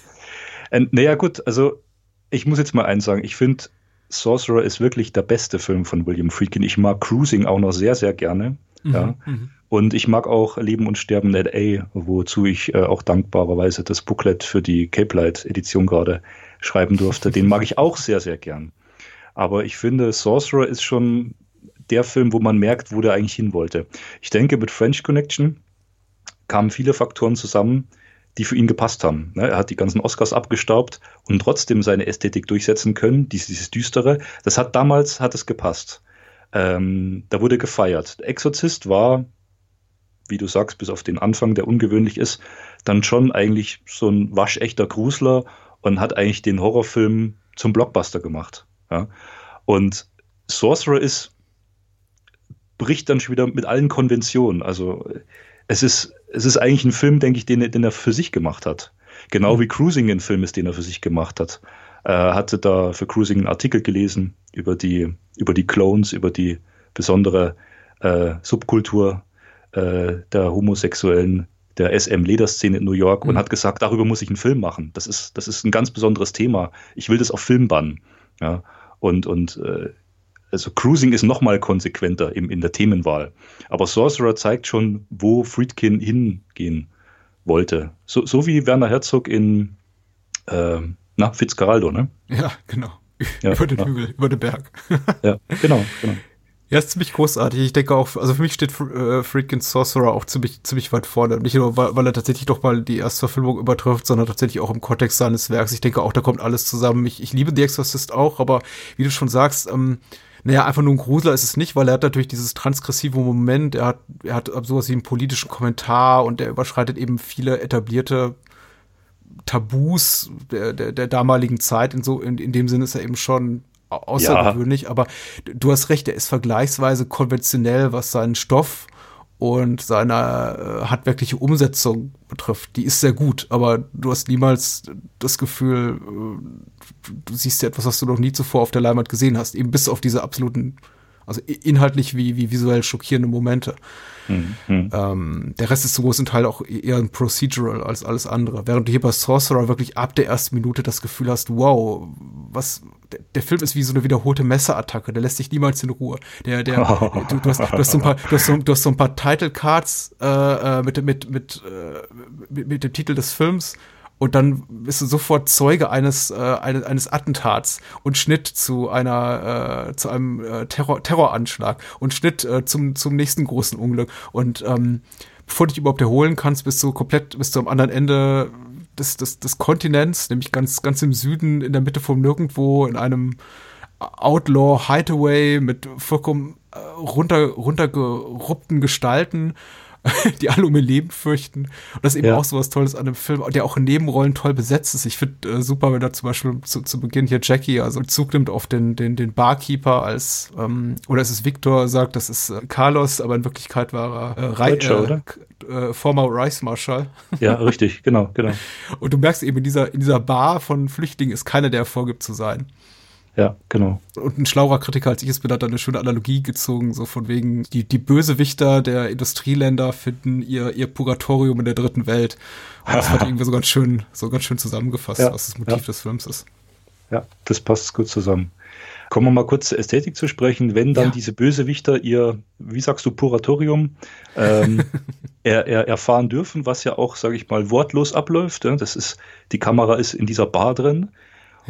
Naja, gut, also ich muss jetzt mal eins sagen, ich finde Sorcerer ist wirklich der beste Film von William Friedkin. Ich mag Cruising auch noch sehr, sehr gerne. Mhm, ja. Mhm. Und ich mag auch Leben und Sterben in L.A., wozu ich äh, auch dankbarerweise das Booklet für die Cape Light Edition gerade schreiben durfte. Den mag ich auch sehr, sehr gern. Aber ich finde, Sorcerer ist schon der Film, wo man merkt, wo der eigentlich hin wollte. Ich denke, mit French Connection kamen viele Faktoren zusammen, die für ihn gepasst haben. Ne, er hat die ganzen Oscars abgestaubt und trotzdem seine Ästhetik durchsetzen können, dieses Düstere. Das hat damals, hat es gepasst. Ähm, da wurde gefeiert. Exorzist war, wie du sagst, bis auf den Anfang, der ungewöhnlich ist, dann schon eigentlich so ein waschechter Grusler und hat eigentlich den Horrorfilm zum Blockbuster gemacht. Ja? Und Sorcerer ist, bricht dann schon wieder mit allen Konventionen. Also es ist, es ist eigentlich ein Film, denke ich, den, den er für sich gemacht hat. Genau mhm. wie Cruising ein Film ist, den er für sich gemacht hat. Er hatte da für Cruising einen Artikel gelesen über die, über die Clones, über die besondere äh, Subkultur äh, der Homosexuellen, der SM-Lederszene in New York mhm. und hat gesagt, darüber muss ich einen Film machen. Das ist, das ist ein ganz besonderes Thema. Ich will das auf Film bannen. Ja? Und, und äh, also Cruising ist noch mal konsequenter im, in der Themenwahl. Aber Sorcerer zeigt schon, wo Friedkin hingehen wollte. So, so wie Werner Herzog in äh, na, Fitzcarraldo, ne? Ja, genau. Ja, über den ja. Hügel, über den Berg. ja, genau, genau. Ja, ist ziemlich großartig. Ich denke auch, also für mich steht äh, Freakin' Sorcerer auch ziemlich, ziemlich weit vorne. Nicht nur, weil, weil er tatsächlich doch mal die erste Verfilmung übertrifft, sondern tatsächlich auch im Kontext seines Werks. Ich denke auch, da kommt alles zusammen. Ich, ich liebe The Exorcist auch, aber wie du schon sagst, ähm, naja, einfach nur ein Grusler ist es nicht, weil er hat natürlich dieses transgressive Moment, er hat, er hat sowas wie einen politischen Kommentar und er überschreitet eben viele etablierte Tabus der, der, der damaligen Zeit. In, so, in, in dem Sinne ist er eben schon außergewöhnlich, ja. aber du hast recht, er ist vergleichsweise konventionell, was seinen Stoff und seine äh, handwerkliche Umsetzung betrifft. Die ist sehr gut, aber du hast niemals das Gefühl, äh, du siehst ja etwas, was du noch nie zuvor auf der Leinwand gesehen hast, eben bis auf diese absoluten, also inhaltlich wie, wie visuell schockierende Momente. Mhm. Ähm, der Rest ist zum großen Teil auch eher ein Procedural als alles andere. Während du hier bei Sorcerer wirklich ab der ersten Minute das Gefühl hast, wow, was, der, der Film ist wie so eine wiederholte Messerattacke, der lässt dich niemals in Ruhe. Der, der, [laughs] du, du, hast, du hast so ein paar, du hast so, du hast so ein paar Title Cards äh, äh mit, mit, mit, äh, mit, mit dem Titel des Films und dann bist du sofort Zeuge eines, äh, eines, Attentats und Schnitt zu einer, äh, zu einem äh, Terror, Terroranschlag und Schnitt äh, zum, zum nächsten großen Unglück. Und ähm, bevor du dich überhaupt erholen kannst, bist du komplett, bist du am anderen Ende des, des, des Kontinents, nämlich ganz, ganz im Süden, in der Mitte vom Nirgendwo, in einem Outlaw Hideaway mit vollkommen äh, runter, runtergeruppten Gestalten [laughs] die alle um ihr Leben fürchten. Und das ist eben ja. auch so was Tolles an dem Film, der auch in Nebenrollen toll besetzt ist. Ich finde äh, super, wenn da zum Beispiel zu, zu Beginn hier Jackie also Zug nimmt auf den, den, den Barkeeper als, ähm, oder es ist Victor, sagt, das ist äh, Carlos, aber in Wirklichkeit war er äh, Rei äh, äh, former Rice Marshal. Ja, richtig, genau, genau. [laughs] Und du merkst eben in dieser, in dieser Bar von Flüchtlingen ist keiner, der vorgibt zu sein. Ja, genau. Und ein schlauer Kritiker als ich es bin, hat da eine schöne Analogie gezogen, so von wegen, die, die Bösewichter der Industrieländer finden ihr, ihr Purgatorium in der dritten Welt. Und das hat [laughs] irgendwie so ganz schön, so ganz schön zusammengefasst, ja, was das Motiv ja. des Films ist. Ja, das passt gut zusammen. Kommen wir mal kurz zur Ästhetik zu sprechen. Wenn dann ja. diese Bösewichter ihr, wie sagst du, Puratorium ähm, [laughs] er, er, erfahren dürfen, was ja auch, sage ich mal, wortlos abläuft. Das ist, die Kamera ist in dieser Bar drin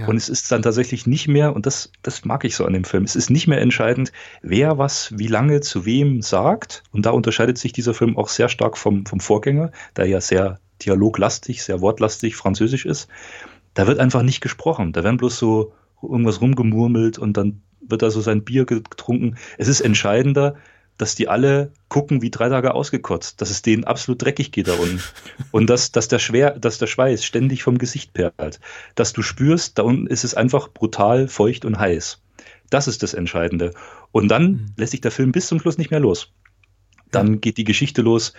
Und es ist dann tatsächlich nicht mehr, und das, das mag ich so an dem Film, es ist nicht mehr entscheidend, wer was wie lange zu wem sagt. Und da unterscheidet sich dieser Film auch sehr stark vom, vom Vorgänger, der ja sehr dialoglastig, sehr wortlastig französisch ist. Da wird einfach nicht gesprochen. Da werden bloß so irgendwas rumgemurmelt und dann wird da so sein Bier getrunken. Es ist entscheidender, dass die alle gucken wie drei Tage ausgekotzt, dass es denen absolut dreckig geht da unten. [laughs] Und dass, dass, der Schwer, dass der Schweiß ständig vom Gesicht perlt. Dass du spürst, da unten ist es einfach brutal, feucht und heiß. Das ist das Entscheidende. Und dann mhm. lässt sich der Film bis zum Schluss nicht mehr los. Dann geht die Geschichte los.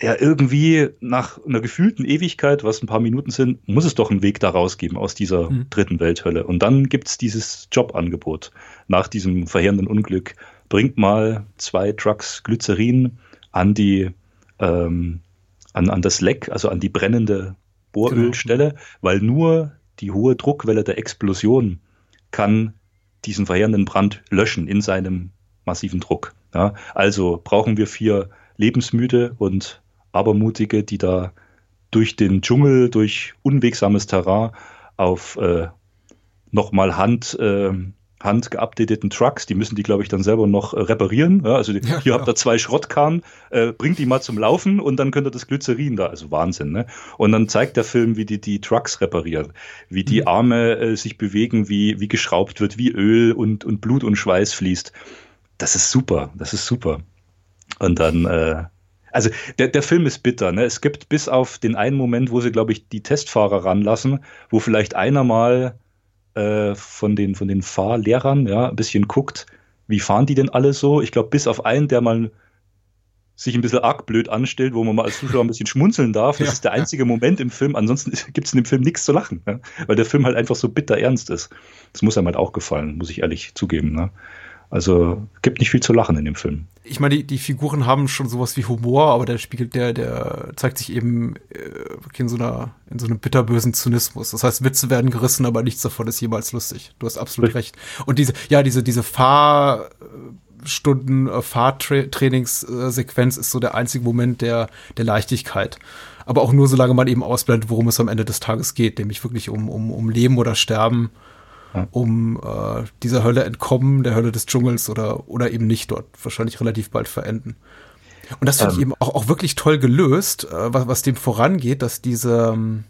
Ja, irgendwie nach einer gefühlten Ewigkeit, was ein paar Minuten sind, muss es doch einen Weg da rausgeben aus dieser mhm. dritten Welthölle. Und dann gibt es dieses Jobangebot nach diesem verheerenden Unglück bringt mal zwei Trucks Glycerin an die ähm, an, an das Leck, also an die brennende Bohrölstelle, genau. weil nur die hohe Druckwelle der Explosion kann diesen verheerenden Brand löschen in seinem massiven Druck. Ja, also brauchen wir vier lebensmüde und abermutige, die da durch den Dschungel, durch unwegsames Terrain auf äh, nochmal Hand äh, Hand geupdateten Trucks, die müssen die, glaube ich, dann selber noch äh, reparieren. Ja, also die, ja, hier habt ihr zwei Schrottkarren, äh, bringt die mal zum Laufen und dann könnt ihr das Glycerin da, also Wahnsinn, ne? Und dann zeigt der Film, wie die die Trucks reparieren, wie die mhm. Arme äh, sich bewegen, wie, wie geschraubt wird, wie Öl und, und Blut und Schweiß fließt. Das ist super, das ist super. Und dann, äh, also der, der Film ist bitter. Ne? Es gibt bis auf den einen Moment, wo sie, glaube ich, die Testfahrer ranlassen, wo vielleicht einer mal äh, von, den, von den Fahrlehrern ja, ein bisschen guckt, wie fahren die denn alle so? Ich glaube, bis auf einen, der mal sich ein bisschen arg blöd anstellt, wo man mal als Zuschauer ein bisschen schmunzeln darf. Das ja, ist der einzige. Moment im Film. Ansonsten [laughs] gibt es in dem Film nichts zu lachen, ne? weil der Film halt einfach so bitter ernst ist. Das muss einem halt auch gefallen, muss ich ehrlich zugeben. Ne? Also gibt nicht viel zu lachen in dem Film. Ich meine, die, die Figuren haben schon sowas wie Humor, aber der spiegelt, der, der zeigt sich eben äh, in so einer, in so einem bitterbösen Zynismus. Das heißt, Witze werden gerissen, aber nichts davon ist jemals lustig. Du hast absolut recht. Und diese, ja, diese, diese Fahrstunden, äh, Fahrtrainingssequenz ist so der einzige Moment der, der Leichtigkeit. Aber auch nur, solange man eben ausblendet, worum es am Ende des Tages geht, nämlich wirklich um, um, um Leben oder Sterben um äh, dieser Hölle entkommen, der Hölle des Dschungels oder, oder eben nicht dort wahrscheinlich relativ bald verenden. Und das finde ähm. ich eben auch, auch wirklich toll gelöst, äh, was, was dem vorangeht, dass diese, ähm,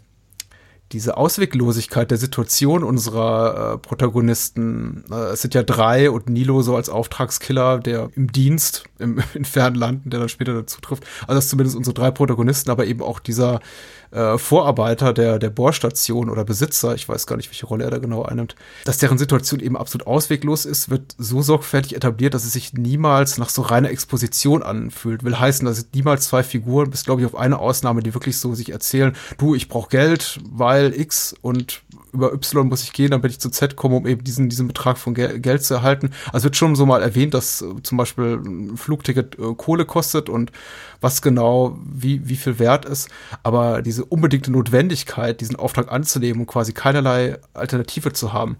diese Ausweglosigkeit der Situation unserer äh, Protagonisten, äh, es sind ja drei und Nilo so als Auftragskiller, der im Dienst im, [laughs] in fernen Landen, der dann später dazu trifft. Also das zumindest unsere drei Protagonisten, aber eben auch dieser äh, Vorarbeiter der, der Bohrstation oder Besitzer, ich weiß gar nicht, welche Rolle er da genau einnimmt, dass deren Situation eben absolut ausweglos ist, wird so sorgfältig etabliert, dass es sich niemals nach so reiner Exposition anfühlt. Will heißen, dass es niemals zwei Figuren, bis glaube ich auf eine Ausnahme, die wirklich so sich erzählen, du, ich brauche Geld, weil X und über Y muss ich gehen, damit ich zu Z komme, um eben diesen, diesen Betrag von Gel Geld zu erhalten. Also wird schon so mal erwähnt, dass äh, zum Beispiel ein Flugticket äh, Kohle kostet und was genau, wie, wie viel wert ist. Aber diese unbedingte Notwendigkeit, diesen Auftrag anzunehmen und quasi keinerlei Alternative zu haben,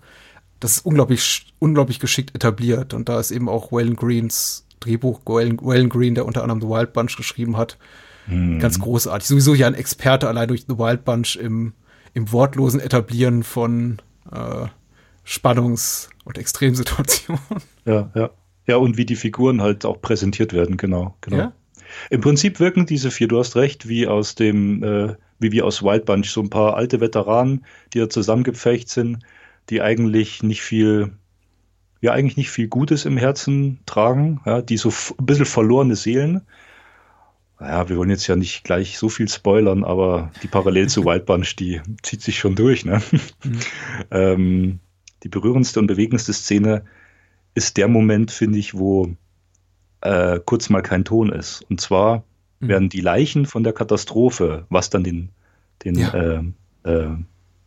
das ist unglaublich, unglaublich geschickt etabliert. Und da ist eben auch Waylon Greens Drehbuch, Waylon Green, der unter anderem The Wild Bunch geschrieben hat, hm. ganz großartig. Sowieso ja ein Experte allein durch The Wild Bunch im im wortlosen Etablieren von äh, Spannungs- und Extremsituationen. [laughs] Ja, ja. Ja, und wie die Figuren halt auch präsentiert werden, genau. genau. Ja? Im Prinzip wirken diese vier, du hast recht, wie aus dem, äh, wie wir aus Wild Bunch, so ein paar alte Veteranen, die ja zusammengepfercht sind, die eigentlich nicht viel, ja, eigentlich nicht viel Gutes im Herzen tragen, ja, die so ein bisschen verlorene Seelen, naja, wir wollen jetzt ja nicht gleich so viel spoilern, aber die Parallel zu [laughs] Wild Bunch, die zieht sich schon durch. Ne? Mhm. [laughs] ähm, die berührendste und bewegendste Szene ist der Moment, finde ich, wo äh, kurz mal kein Ton ist. Und zwar mhm. werden die Leichen von der Katastrophe, was dann den, den ja. äh, äh,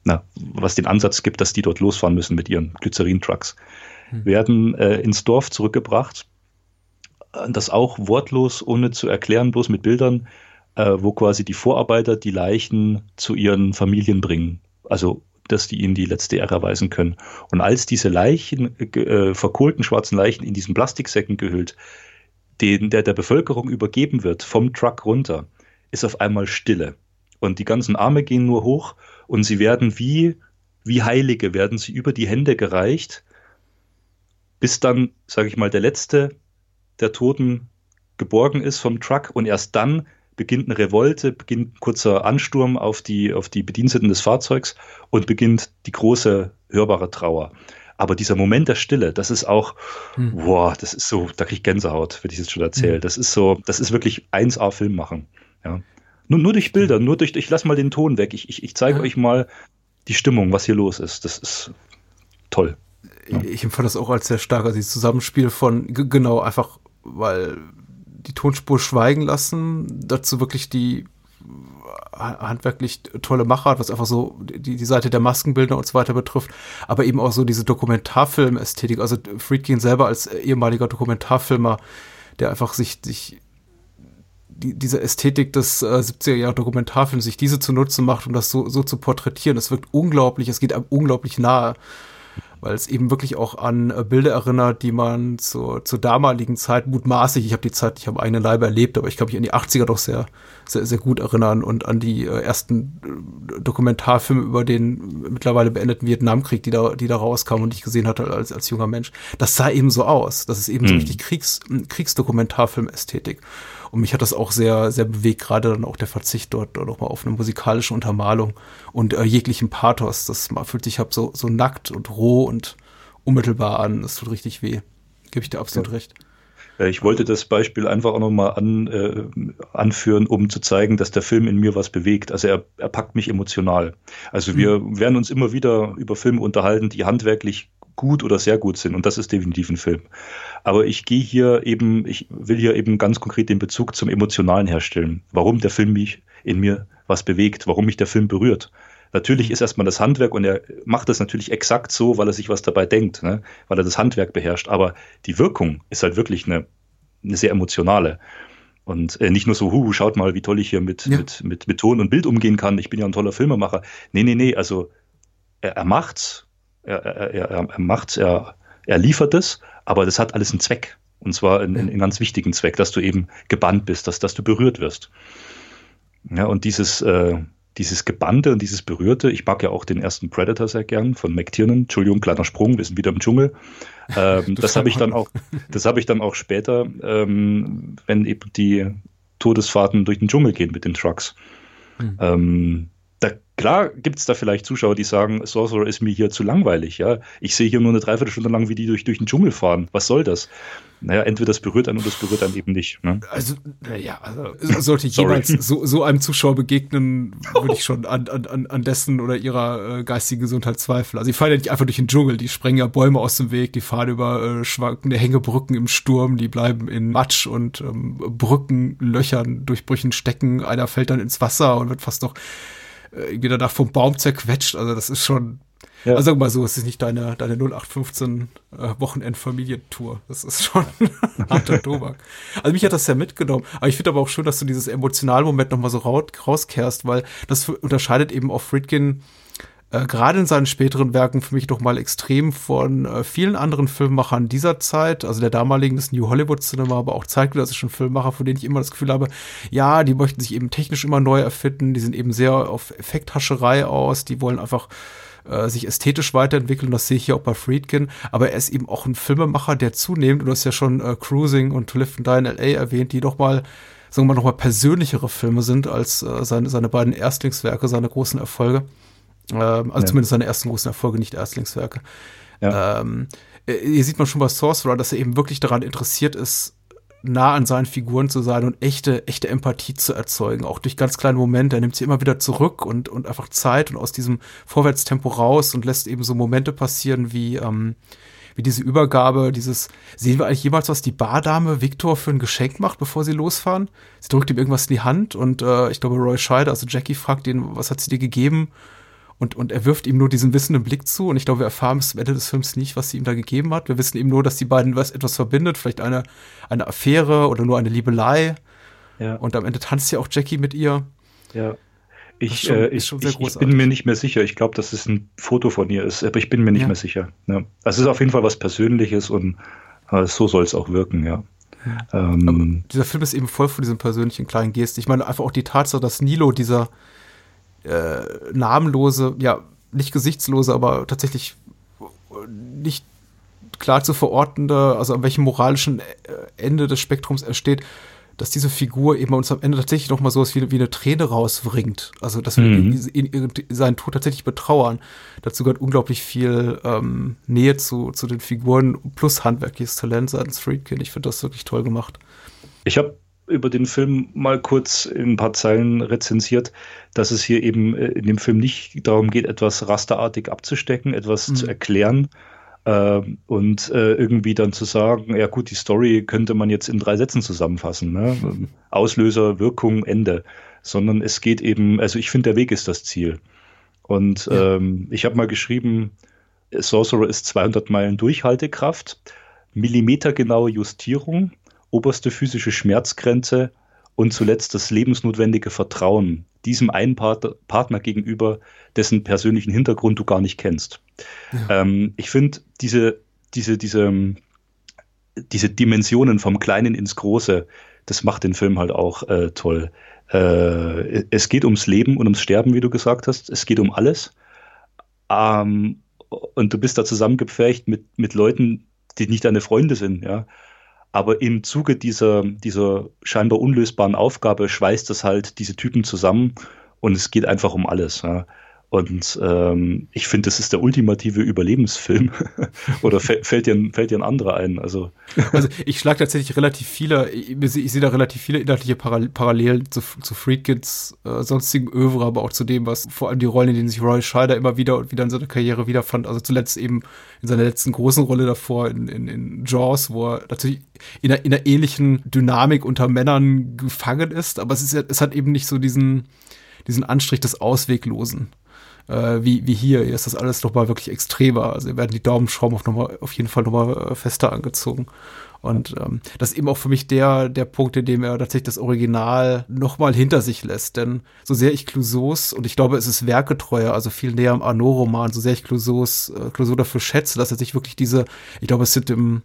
na, was den Ansatz gibt, dass die dort losfahren müssen mit ihren Glycerin-Trucks, mhm. werden äh, ins Dorf zurückgebracht das auch wortlos, ohne zu erklären, bloß mit Bildern, äh, wo quasi die Vorarbeiter die Leichen zu ihren Familien bringen. Also, dass die ihnen die letzte Ehre erweisen können. Und als diese Leichen, äh, verkohlten schwarzen Leichen in diesen Plastiksäcken gehüllt, den, der der Bevölkerung übergeben wird, vom Truck runter, ist auf einmal Stille. Und die ganzen Arme gehen nur hoch und sie werden wie, wie Heilige, werden sie über die Hände gereicht, bis dann, sage ich mal, der letzte der Toten geborgen ist vom Truck und erst dann beginnt eine Revolte, beginnt ein kurzer Ansturm auf die, auf die Bediensteten des Fahrzeugs und beginnt die große hörbare Trauer. Aber dieser Moment der Stille, das ist auch, hm. boah, das ist so, da kriege ich Gänsehaut, wenn ich es schon erzähle. Hm. Das ist so, das ist wirklich 1A-Film machen. Ja. Nur, nur durch Bilder, nur durch, ich lasse mal den Ton weg. Ich, ich, ich zeige ja. euch mal die Stimmung, was hier los ist. Das ist toll. Ich empfand das auch als sehr stark, also dieses Zusammenspiel von, genau, einfach weil die Tonspur schweigen lassen, dazu wirklich die handwerklich tolle Machart, was einfach so die, die Seite der Maskenbilder und so weiter betrifft, aber eben auch so diese Dokumentarfilm-Ästhetik. Also Friedkin selber als ehemaliger Dokumentarfilmer, der einfach sich, sich die, diese Ästhetik des äh, 70er Jahre Dokumentarfilms, sich diese zu nutzen macht, um das so, so zu porträtieren, das wirkt unglaublich, es geht einem unglaublich nahe. Weil es eben wirklich auch an äh, Bilder erinnert, die man zur, zur damaligen Zeit mutmaßlich, ich habe die Zeit nicht am eigenen Leibe erlebt, aber ich kann mich an die 80er doch sehr, sehr, sehr gut erinnern und an die äh, ersten äh, Dokumentarfilme über den mittlerweile beendeten Vietnamkrieg, die da, die da rauskamen und ich gesehen hatte als, als junger Mensch. Das sah eben so aus. Das ist eben mhm. so richtig Kriegs, Kriegsdokumentarfilm-Ästhetik. Und mich hat das auch sehr, sehr bewegt, gerade dann auch der Verzicht dort nochmal auf eine musikalische Untermalung und äh, jeglichen Pathos. Das fühlt sich so, so nackt und roh und unmittelbar an. Das tut richtig weh. Gebe ich dir absolut ja. recht. Ich wollte das Beispiel einfach auch nochmal an, äh, anführen, um zu zeigen, dass der Film in mir was bewegt. Also er, er packt mich emotional. Also wir mhm. werden uns immer wieder über Filme unterhalten, die handwerklich gut oder sehr gut sind. Und das ist definitiv ein Film. Aber ich gehe hier eben, ich will hier eben ganz konkret den Bezug zum Emotionalen herstellen. Warum der Film mich in mir was bewegt, warum mich der Film berührt. Natürlich ist erstmal das Handwerk und er macht das natürlich exakt so, weil er sich was dabei denkt, ne? weil er das Handwerk beherrscht. Aber die Wirkung ist halt wirklich eine, eine sehr emotionale. Und äh, nicht nur so, hu, schaut mal, wie toll ich hier mit, ja. mit, mit, mit Ton und Bild umgehen kann. Ich bin ja ein toller Filmemacher. Nee, nee, nee, also er, er macht's er, er, er, er macht, er, er liefert es, aber das hat alles einen Zweck. Und zwar einen, einen ganz wichtigen Zweck, dass du eben gebannt bist, dass, dass du berührt wirst. Ja, und dieses, äh, dieses Gebannte und dieses Berührte, ich mag ja auch den ersten Predator sehr gern von McTiernan. Entschuldigung, kleiner Sprung, wir sind wieder im Dschungel. Ähm, [laughs] das habe ich dann auch, das habe ich dann auch später, ähm, wenn eben die Todesfahrten durch den Dschungel gehen mit den Trucks. Mhm. Ähm, klar gibt es da vielleicht Zuschauer, die sagen, Sorcerer ist mir hier zu langweilig. Ja, ich sehe hier nur eine Dreiviertelstunde lang, wie die durch, durch den Dschungel fahren. Was soll das? Naja, entweder das berührt einen oder das berührt einen eben nicht. Ne? Also, naja, also, sollte jemals [laughs] so, so einem Zuschauer begegnen, würde ich schon an, an, an dessen oder ihrer äh, geistigen Gesundheit zweifeln. Also, die fahren ja nicht einfach durch den Dschungel, die sprengen ja Bäume aus dem Weg, die fahren über äh, schwankende Hängebrücken im Sturm, die bleiben in Matsch und ähm, Brückenlöchern, Durchbrüchen stecken. Einer fällt dann ins Wasser und wird fast noch irgendwie danach vom Baum zerquetscht. Also das ist schon, ja. also sag mal so, es ist nicht deine, deine 0815 äh, Wochenendfamilientour. Das ist schon [laughs] harter Tobak. Also mich hat das ja mitgenommen. Aber ich finde aber auch schön, dass du dieses emotionalen Moment nochmal so rauskehrst, weil das unterscheidet eben auch Friedkin äh, gerade in seinen späteren Werken für mich doch mal extrem von äh, vielen anderen Filmemachern dieser Zeit, also der damaligen des New Hollywood Cinema, aber auch zeitgenössischen Filmemacher, von denen ich immer das Gefühl habe, ja, die möchten sich eben technisch immer neu erfinden, die sind eben sehr auf Effekthascherei aus, die wollen einfach äh, sich ästhetisch weiterentwickeln, das sehe ich hier auch bei Friedkin, aber er ist eben auch ein Filmemacher, der zunehmend, du hast ja schon äh, Cruising und To Live and Die in L.A. erwähnt, die doch mal sagen wir mal, noch mal persönlichere Filme sind als äh, seine, seine beiden Erstlingswerke, seine großen Erfolge. Ähm, also ja. zumindest seine ersten großen Erfolge, nicht Erstlingswerke. Ja. Ähm, äh, hier sieht man schon bei Sorcerer, dass er eben wirklich daran interessiert ist, nah an seinen Figuren zu sein und echte, echte Empathie zu erzeugen, auch durch ganz kleine Momente. Er nimmt sie immer wieder zurück und, und einfach Zeit und aus diesem Vorwärtstempo raus und lässt eben so Momente passieren wie, ähm, wie diese Übergabe, dieses, sehen wir eigentlich jemals, was die Bardame Victor für ein Geschenk macht, bevor sie losfahren? Sie drückt ihm irgendwas in die Hand und äh, ich glaube, Roy Scheider, also Jackie fragt ihn, was hat sie dir gegeben? Und, und er wirft ihm nur diesen wissenden Blick zu. Und ich glaube, wir erfahren bis zum Ende des Films nicht, was sie ihm da gegeben hat. Wir wissen eben nur, dass die beiden was, etwas verbindet. Vielleicht eine, eine Affäre oder nur eine Liebelei. Ja. Und am Ende tanzt ja auch Jackie mit ihr. Ja. Ich, schon, äh, ich, ich, bin mir nicht mehr sicher. Ich glaube, dass es ein Foto von ihr ist, aber ich bin mir nicht ja. mehr sicher. Ja. Also es ist auf jeden Fall was Persönliches und äh, so soll es auch wirken, ja. Ähm, dieser Film ist eben voll von diesem persönlichen kleinen Gest. Ich meine einfach auch die Tatsache, dass Nilo dieser äh, namenlose, ja, nicht gesichtslose, aber tatsächlich nicht klar zu verortende, also an welchem moralischen äh, Ende des Spektrums er steht, dass diese Figur eben uns am Ende tatsächlich noch mal sowas wie, wie eine Träne rausbringt. Also, dass wir mhm. ihn, ihn, seinen Tod tatsächlich betrauern. Dazu gehört unglaublich viel ähm, Nähe zu, zu den Figuren plus handwerkliches Talent seitens Friedkin. Ich finde das wirklich toll gemacht. Ich habe über den Film mal kurz in ein paar Zeilen rezensiert, dass es hier eben äh, in dem Film nicht darum geht, etwas rasterartig abzustecken, etwas mhm. zu erklären äh, und äh, irgendwie dann zu sagen, ja gut, die Story könnte man jetzt in drei Sätzen zusammenfassen. Ne? Auslöser, Wirkung, Ende. Sondern es geht eben, also ich finde, der Weg ist das Ziel. Und ja. ähm, ich habe mal geschrieben, Sorcerer ist 200 Meilen Durchhaltekraft, millimetergenaue Justierung, oberste physische Schmerzgrenze und zuletzt das lebensnotwendige Vertrauen diesem einen Partner, Partner gegenüber, dessen persönlichen Hintergrund du gar nicht kennst. Ja. Ähm, ich finde diese, diese, diese, diese Dimensionen vom Kleinen ins Große, das macht den Film halt auch äh, toll. Äh, es geht ums Leben und ums Sterben, wie du gesagt hast. Es geht um alles. Ähm, und du bist da zusammengepfercht mit, mit Leuten, die nicht deine Freunde sind, ja. Aber im Zuge dieser, dieser scheinbar unlösbaren Aufgabe schweißt das halt diese Typen zusammen und es geht einfach um alles. Ja. Und ähm, ich finde, das ist der ultimative Überlebensfilm. [laughs] Oder fällt dir, fällt dir ein anderer ein? Also, [laughs] also ich schlage tatsächlich relativ viele, ich, ich sehe da relativ viele inhaltliche Parallelen zu, zu Freakins äh, sonstigen Övre, aber auch zu dem, was vor allem die Rollen, in denen sich Roy Scheider immer wieder und wieder in seiner Karriere wiederfand. Also zuletzt eben in seiner letzten großen Rolle davor in, in, in Jaws, wo er natürlich in einer, in einer ähnlichen Dynamik unter Männern gefangen ist, aber es ist es hat eben nicht so diesen, diesen Anstrich des Ausweglosen äh, wie, wie hier. Hier ist das alles nochmal wirklich extremer. Also hier werden die Daumenschrauben auf, noch mal, auf jeden Fall nochmal äh, fester angezogen. Und ähm, das ist eben auch für mich der, der Punkt, in dem er tatsächlich das Original nochmal hinter sich lässt. Denn so sehr ich Clouseaus, und ich glaube, es ist werketreuer, also viel näher am Arnaud-Roman, so sehr ich Clouseaus, äh, Clouseau dafür schätze, dass er sich wirklich diese, ich glaube, es sind im,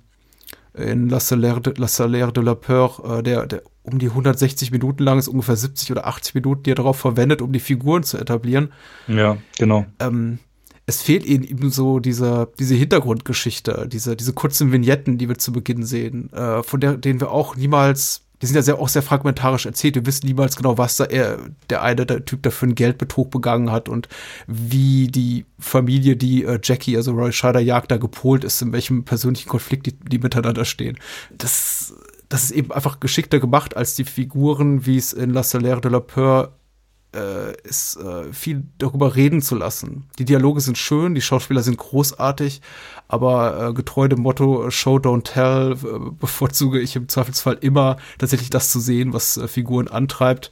in La Salaire de, La, Salaire de la Peur, äh, der, der um die 160 Minuten lang ist, ungefähr 70 oder 80 Minuten, die er darauf verwendet, um die Figuren zu etablieren. Ja, genau. Ähm, es fehlt ihnen eben so diese, diese Hintergrundgeschichte, diese, diese kurzen Vignetten, die wir zu Beginn sehen, äh, von der, denen wir auch niemals, die sind ja sehr, auch sehr fragmentarisch erzählt. Wir wissen niemals genau, was da er, der eine der Typ dafür einen Geldbetrug begangen hat und wie die Familie, die äh, Jackie, also Roy Scheider jagt, da gepolt ist, in welchem persönlichen Konflikt die, die miteinander stehen. Das das ist eben einfach geschickter gemacht als die Figuren, wie es in La Salaire de la Peur ist, äh, viel darüber reden zu lassen. Die Dialoge sind schön, die Schauspieler sind großartig, aber äh, getreu dem Motto Show, don't tell äh, bevorzuge ich im Zweifelsfall immer tatsächlich das zu sehen, was äh, Figuren antreibt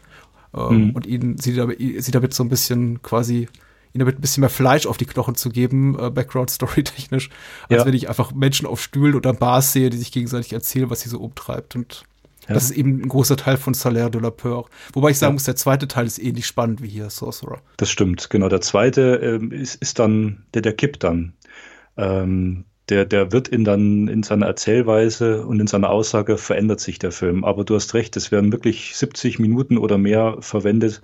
ähm, mhm. und ihnen sie damit, sie damit so ein bisschen quasi ihnen damit ein bisschen mehr Fleisch auf die Knochen zu geben, äh, Background-Story technisch, als ja. wenn ich einfach Menschen auf Stühlen oder Bars sehe, die sich gegenseitig erzählen, was sie so umtreibt. Und ja. das ist eben ein großer Teil von Salaire de la Peur. Wobei ich sagen ja. muss, der zweite Teil ist ähnlich spannend wie hier Sorcerer. Das stimmt, genau. Der zweite ähm, ist, ist dann, der, der kippt dann. Ähm, der, der wird in dann in seiner Erzählweise und in seiner Aussage verändert sich der Film. Aber du hast recht, es werden wirklich 70 Minuten oder mehr verwendet,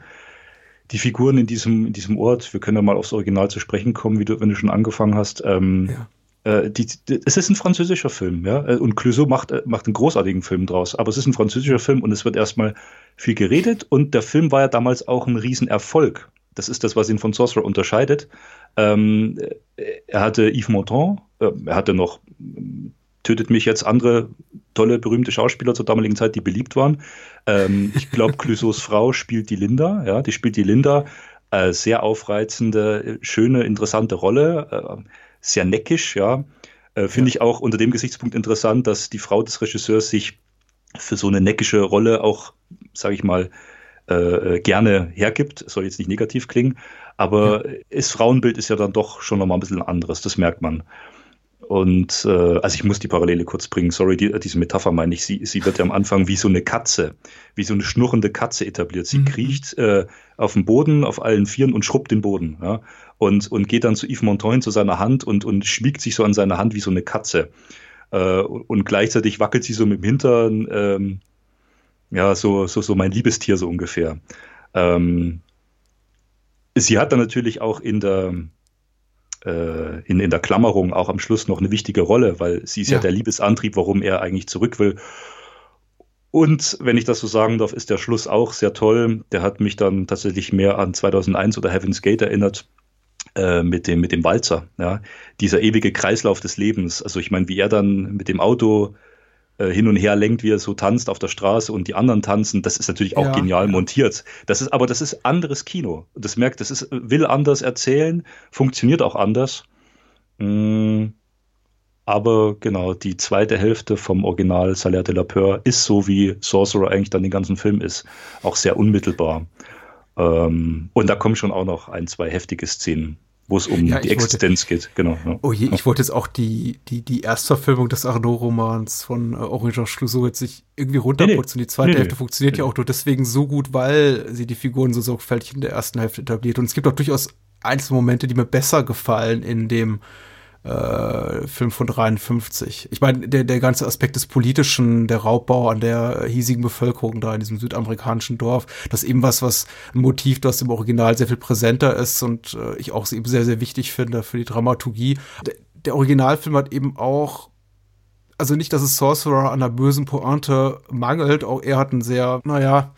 die Figuren in diesem, in diesem Ort, wir können ja mal aufs Original zu sprechen kommen, wie du, wenn du schon angefangen hast. Ähm, ja. Äh, die, die, es ist ein französischer Film, ja. Äh, und Clouseau macht, äh, macht einen großartigen Film draus. Aber es ist ein französischer Film und es wird erstmal viel geredet. Und der Film war ja damals auch ein Riesenerfolg. Das ist das, was ihn von Sorcerer unterscheidet. Ähm, er hatte Yves Montand, äh, er hatte noch tötet mich jetzt andere tolle, berühmte Schauspieler zur damaligen Zeit, die beliebt waren. Ähm, ich glaube, [laughs] Clouseaus Frau spielt die Linda, ja, die spielt die Linda. Äh, sehr aufreizende, schöne, interessante Rolle, äh, sehr neckisch, ja. Äh, Finde ja. ich auch unter dem Gesichtspunkt interessant, dass die Frau des Regisseurs sich für so eine neckische Rolle auch, sage ich mal, äh, gerne hergibt. Soll jetzt nicht negativ klingen, aber ja. das Frauenbild ist ja dann doch schon nochmal ein bisschen anderes, das merkt man. Und äh, also ich muss die Parallele kurz bringen, sorry, die, diese Metapher meine ich, sie, sie wird ja am Anfang wie so eine Katze, wie so eine schnurrende Katze etabliert. Sie mhm. kriecht äh, auf dem Boden, auf allen Vieren und schrubbt den Boden. Ja? Und, und geht dann zu Yves Montaigne, zu seiner Hand und, und schmiegt sich so an seine Hand wie so eine Katze. Äh, und gleichzeitig wackelt sie so mit dem Hintern, ähm, ja, so, so, so mein Liebestier so ungefähr. Ähm, sie hat dann natürlich auch in der äh, in, in der Klammerung auch am Schluss noch eine wichtige Rolle, weil sie ist ja, ja der Liebesantrieb, warum er eigentlich zurück will. Und wenn ich das so sagen darf, ist der Schluss auch sehr toll. Der hat mich dann tatsächlich mehr an 2001 oder Heaven's Gate erinnert mit dem mit dem Walzer. Ja, dieser ewige Kreislauf des Lebens. Also ich meine, wie er dann mit dem Auto äh, hin und her lenkt, wie er so tanzt auf der Straße und die anderen tanzen, das ist natürlich auch ja, genial montiert. Das ist, aber das ist anderes Kino. Das merkt, das ist, will anders erzählen, funktioniert auch anders. Mm, aber genau, die zweite Hälfte vom Original Salaire de la Peur ist so, wie Sorcerer eigentlich dann den ganzen Film ist. Auch sehr unmittelbar. Ähm, und da kommen schon auch noch ein, zwei heftige Szenen. wo es um Ja, die ich wollte- Existenz geht. Genau. Ja. Oh je, ich wollte jetzt auch die, die, die Erstverfilmung des Arnaud-Romans von äh, Georges Clouseau jetzt nicht irgendwie runterputzen. Die zweite Nee, nee. Hälfte funktioniert ja Nee. auch nur deswegen so gut, weil sie die Figuren so sorgfältig in der ersten Hälfte etabliert. Und es gibt auch durchaus einzelne Momente, die mir besser gefallen in dem äh, Film von 53. Ich meine, der, der ganze Aspekt des Politischen, der Raubbau an der hiesigen Bevölkerung da in diesem südamerikanischen Dorf, das ist eben was, was ein Motiv, das im Original sehr viel präsenter ist und äh, ich auch eben sehr, sehr wichtig finde für die Dramaturgie. Der, der Originalfilm hat eben auch also nicht, dass es Sorcerer an einer bösen Pointe mangelt, auch er hat einen sehr, naja,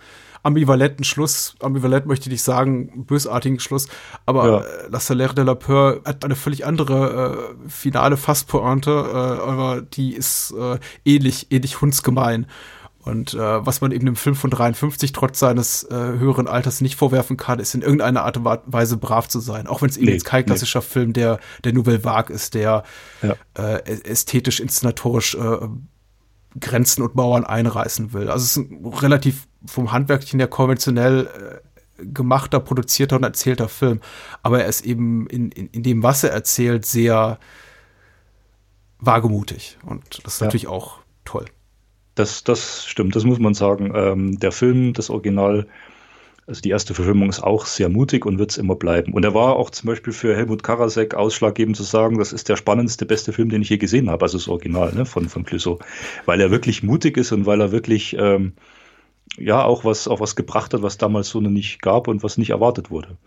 ambivalenten Schluss, ambivalent möchte ich nicht sagen, bösartigen Schluss, aber Ja. äh, La Salaire de la Peur hat eine völlig andere äh, finale Fasspointe, äh, aber die ist äh, ähnlich, ähnlich hundsgemein. Und äh, was man eben im Film von 53 trotz seines äh, höheren Alters nicht vorwerfen kann, ist in irgendeiner Art und Weise brav zu sein. Auch wenn es eben Nee, jetzt kein nee. klassischer Film der, der Nouvelle Vague ist, der Ja. äh, ästhetisch, inszenatorisch äh, Grenzen und Mauern einreißen will. Also es ist ein relativ vom Handwerklichen her konventionell äh, gemachter, produzierter und erzählter Film. Aber er ist eben in, in, in dem, was er erzählt, sehr wagemutig. Und das ist Ja. natürlich auch toll. Das, das stimmt, das muss man sagen. Ähm, der Film, das Original, also die erste Verfilmung ist auch sehr mutig und wird es immer bleiben. Und er war auch zum Beispiel für Helmut Karasek ausschlaggebend zu sagen, das ist der spannendste, beste Film, den ich je gesehen habe, also das Original ne, von, von Clouseau. Weil er wirklich mutig ist und weil er wirklich ähm, ja auch was, auch was gebracht hat, was damals so noch nicht gab und was nicht erwartet wurde.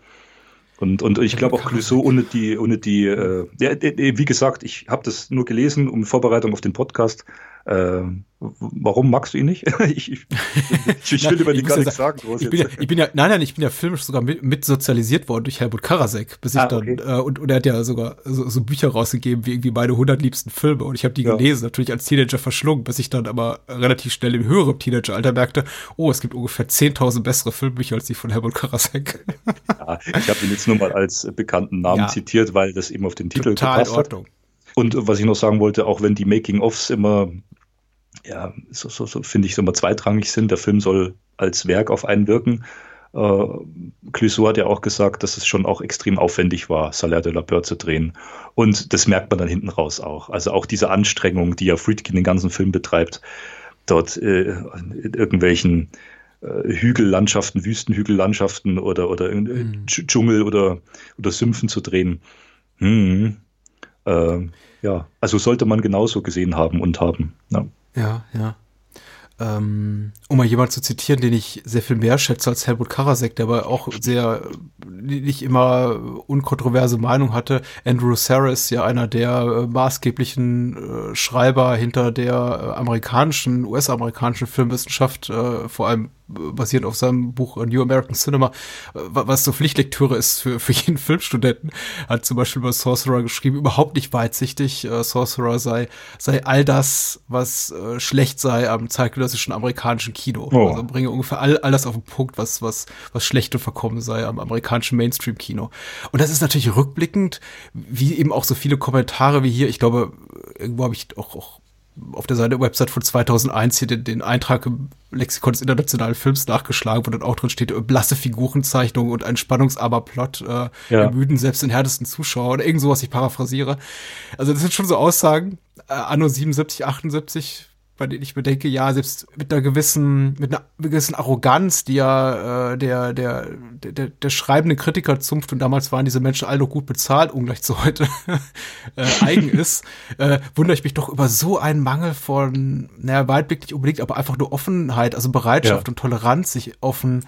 Und, und ich glaube auch Clouseau ohne die, ohne die, äh, ja, äh, wie gesagt, ich habe das nur gelesen um Vorbereitung auf den Podcast. Äh, warum magst du ihn nicht? [laughs] ich, ich, ich, ich will über ich den muss gar nichts sagen. Hast Ich bin, ja, ich bin ja, nein, nein, ich bin ja filmisch sogar mit, mit sozialisiert worden durch Helmut Karasek, bis ich Ah, dann, okay. äh, und, und er hat ja sogar so, so Bücher rausgegeben, wie irgendwie meine 100 liebsten Filme und ich habe die Ja. gelesen, natürlich als Teenager verschlungen, bis ich dann aber relativ schnell im höheren Teenageralter merkte, oh, es gibt ungefähr 10.000 bessere Filmbücher als die von Helmut Karasek. [laughs] ja, ich habe ihn jetzt nur mal als bekannten Namen Ja. zitiert, weil das eben auf den Titel Total in gepasst hat. Ordnung. Und was ich noch sagen wollte, auch wenn die Making-ofs immer, ja, so, so, so finde ich, so immer zweitrangig sind, der Film soll als Werk auf einen wirken. Äh, Clouseau hat ja auch gesagt, dass es schon auch extrem aufwendig war, Salaire de la Peur zu drehen. Und das merkt man dann hinten raus auch. Also auch diese Anstrengung, die ja Friedkin den ganzen Film betreibt, dort äh, in irgendwelchen äh, Hügellandschaften, Wüstenhügellandschaften oder, oder in, Mhm. Dsch- Dschungel oder, oder Sümpfen zu drehen. Hm. Ähm, ja, also sollte man genauso gesehen haben und haben. Ja. Ja, ja. Ähm, um mal jemanden zu zitieren, den ich sehr viel mehr schätze als Helmut Karasek, der aber auch sehr äh, nicht immer unkontroverse Meinung hatte. Andrew Saris, ja einer der äh, maßgeblichen äh, Schreiber hinter der äh, amerikanischen, US-amerikanischen Filmwissenschaft, äh, vor allem basierend auf seinem Buch New American Cinema, wa- was so Pflichtlektüre ist für, für jeden [laughs] Filmstudenten, hat zum Beispiel über Sorcerer geschrieben, überhaupt nicht weitsichtig. Äh, Sorcerer sei, sei all das, was äh, schlecht sei am zeitgenössischen amerikanischen Kino. Oh. Also bringe ungefähr all, all das auf den Punkt, was, was, was schlecht und verkommen sei am amerikanischen Mainstream-Kino. Und das ist natürlich rückblickend, wie eben auch so viele Kommentare wie hier. Ich glaube, irgendwo habe ich auch, auch auf der Seite Website von 2001 hier den, den Eintrag im Lexikon des internationalen Films nachgeschlagen, wo dann auch drin steht, äh, blasse Figurenzeichnung und ein spannungsarmer Plot, äh, Ja. ermüden selbst den härtesten Zuschauer oder irgend sowas, ich paraphrasiere. Also das sind schon so Aussagen, äh, anno 77, 78, bei denen ich mir denke, ja, selbst mit einer gewissen, mit einer gewissen Arroganz, die ja äh, der, der, der, der, schreibende Kritiker zunft, und damals waren diese Menschen alle noch gut bezahlt, ungleich zu heute [laughs] äh, eigen ist, äh, wundere ich mich doch über so einen Mangel von, naja, Weitblick nicht unbedingt, aber einfach nur Offenheit, also Bereitschaft Ja. und Toleranz, sich offen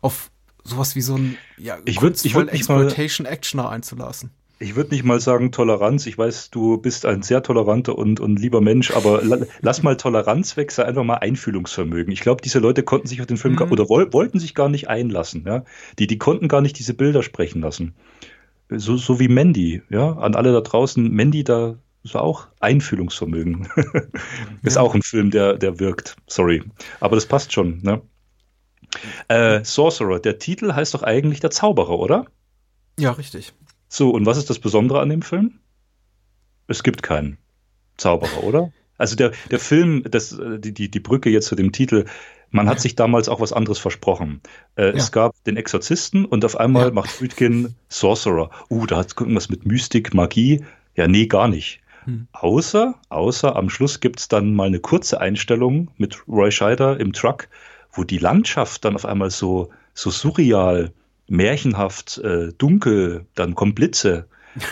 auf sowas wie so ein ja, Ich würd- ich würd mal- Exploitation-Actioner einzulassen. Ich würde nicht mal sagen Toleranz. Ich weiß, du bist ein sehr toleranter und, und lieber Mensch, aber la, lass mal Toleranz weg, sei einfach mal Einfühlungsvermögen. Ich glaube, diese Leute konnten sich auf den Film gar, Mhm. oder woll, wollten sich gar nicht einlassen. Ja? Die, die konnten gar nicht diese Bilder sprechen lassen. So, so wie Mandy, ja, an alle da draußen. Mandy, da ist auch Einfühlungsvermögen. [laughs] ist Ja. auch ein Film, der, der wirkt. Sorry. Aber das passt schon, ne? Äh, Sorcerer, der Titel heißt doch eigentlich der Zauberer, oder? Ja, richtig. So, und was ist das Besondere an dem Film? Es gibt keinen Zauberer, oder? Also der, der Film, das, äh, die, die, die Brücke jetzt zu dem Titel, man hat sich damals auch was anderes versprochen. Äh, ja. Es gab den Exorzisten und auf einmal ja. macht Friedkin Sorcerer. Uh, da hat irgendwas mit Mystik, Magie. Ja, nee, gar nicht. Hm. Außer, außer am Schluss gibt es dann mal eine kurze Einstellung mit Roy Scheider im Truck, wo die Landschaft dann auf einmal so, so surreal, märchenhaft, äh, dunkel, dann kommen Blitze.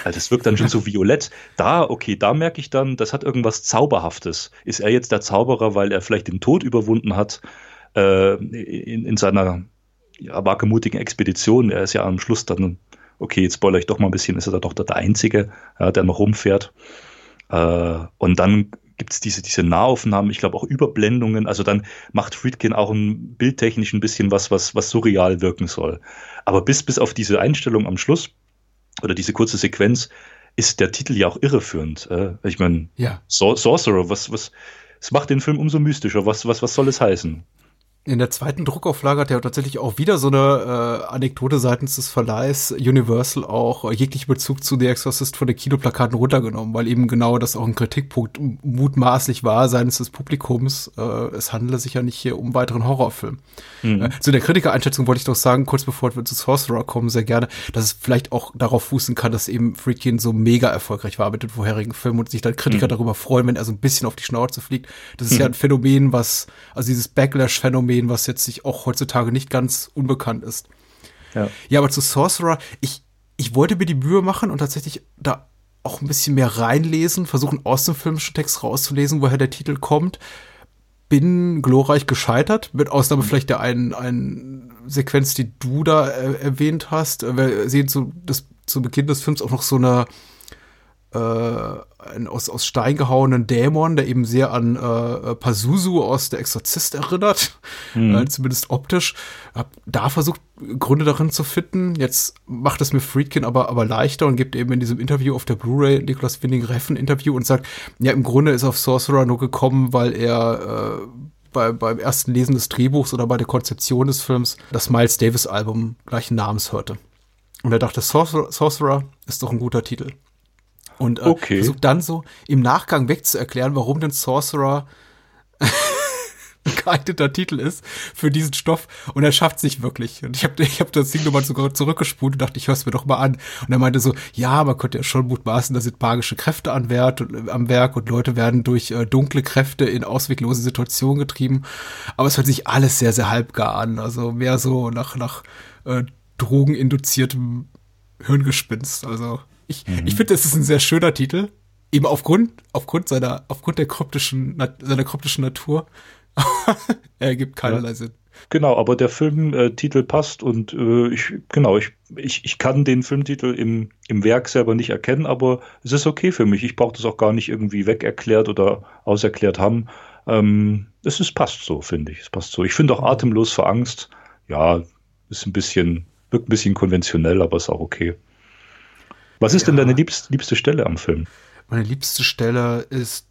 Also das wirkt dann schon so violett. Da, okay, da merke ich dann, das hat irgendwas Zauberhaftes. Ist er jetzt der Zauberer, weil er vielleicht den Tod überwunden hat äh, in, in seiner ja, wagemutigen Expedition? Er ist ja am Schluss dann, okay, jetzt spoilere ich doch mal ein bisschen, ist er da doch der Einzige, ja, der noch rumfährt. Äh, und dann gibt es diese, diese Nahaufnahmen, ich glaube auch Überblendungen. Also dann macht Friedkin auch ein bildtechnisch ein bisschen was, was, was surreal wirken soll. Aber bis, bis auf diese Einstellung am Schluss oder diese kurze Sequenz ist der Titel ja auch irreführend. Äh, ich meine, ja. Sorcerer, was, was, es macht den Film umso mystischer. Was, was, was soll es heißen? In der zweiten Druckauflage hat er tatsächlich auch wieder so eine äh, Anekdote seitens des Verleihs Universal auch jeglichen Bezug zu The Exorcist von den Kinoplakaten runtergenommen, weil eben genau das auch ein Kritikpunkt mutmaßlich war seitens des Publikums. Äh, es handele sich ja nicht hier um weiteren Horrorfilm. Mhm. Äh, zu der Kritikereinschätzung wollte ich doch sagen, kurz bevor wir zu Sorcerer kommen, sehr gerne, dass es vielleicht auch darauf fußen kann, dass eben Freakin so mega erfolgreich war mit den vorherigen Filmen und sich dann Kritiker mhm. darüber freuen, wenn er so ein bisschen auf die Schnauze fliegt. Das ist mhm. ja ein Phänomen, was, also dieses Backlash-Phänomen, Phänomen, was jetzt sich auch heutzutage nicht ganz unbekannt ist. Ja, ja aber zu Sorcerer, ich, ich wollte mir die Mühe machen und tatsächlich da auch ein bisschen mehr reinlesen, versuchen aus dem filmischen Text rauszulesen, woher der Titel kommt. Bin glorreich gescheitert, mit Ausnahme mhm. vielleicht der einen, einen Sequenz, die du da äh, erwähnt hast. Wir sehen zu, das, zu Beginn des Films auch noch so eine äh, ein aus, aus Stein gehauenen Dämon, der eben sehr an äh, Pazuzu aus Der Exorzist erinnert, mhm. äh, zumindest optisch. Hab da versucht, Gründe darin zu finden. Jetzt macht es mir Friedkin aber, aber leichter und gibt eben in diesem Interview auf der Blu-ray Nicolas Winding Reffen Interview und sagt, ja, im Grunde ist er auf Sorcerer nur gekommen, weil er äh, bei, beim ersten Lesen des Drehbuchs oder bei der Konzeption des Films das Miles Davis Album gleichen Namens hörte. Und er dachte, Sorcerer, Sorcerer ist doch ein guter Titel. Und äh, okay. versucht dann so im Nachgang wegzuerklären, warum denn Sorcerer [laughs] ein geeigneter Titel ist für diesen Stoff und er schafft sich wirklich. Und ich habe ich hab das Ding nochmal sogar zurückgespult und dachte, ich hör's mir doch mal an. Und er meinte so, ja, man könnte ja schon mutmaßen, da sind magische Kräfte an Wert, am Werk und Leute werden durch äh, dunkle Kräfte in ausweglose Situationen getrieben. Aber es hört sich alles sehr, sehr halbgar an. Also mehr so nach, nach äh, drogeninduziertem Hirngespinst. Also ich, mhm. ich finde, das ist ein sehr schöner Titel. Eben aufgrund, aufgrund seiner, aufgrund der kryptischen, seiner kryptischen Natur. [laughs] er ergibt keinerlei ja. Sinn. Genau, aber der Filmtitel passt und äh, ich, genau, ich, ich, ich kann den Filmtitel im, im Werk selber nicht erkennen, aber es ist okay für mich. Ich brauche das auch gar nicht irgendwie wegerklärt oder auserklärt haben. Ähm, es ist, passt so, finde ich. Es passt so. Ich finde auch Atemlos vor Angst, ja, ist ein bisschen, wirkt ein bisschen konventionell, aber ist auch okay. Was ist ja. denn deine liebste, liebste Stelle am Film? Meine liebste Stelle ist.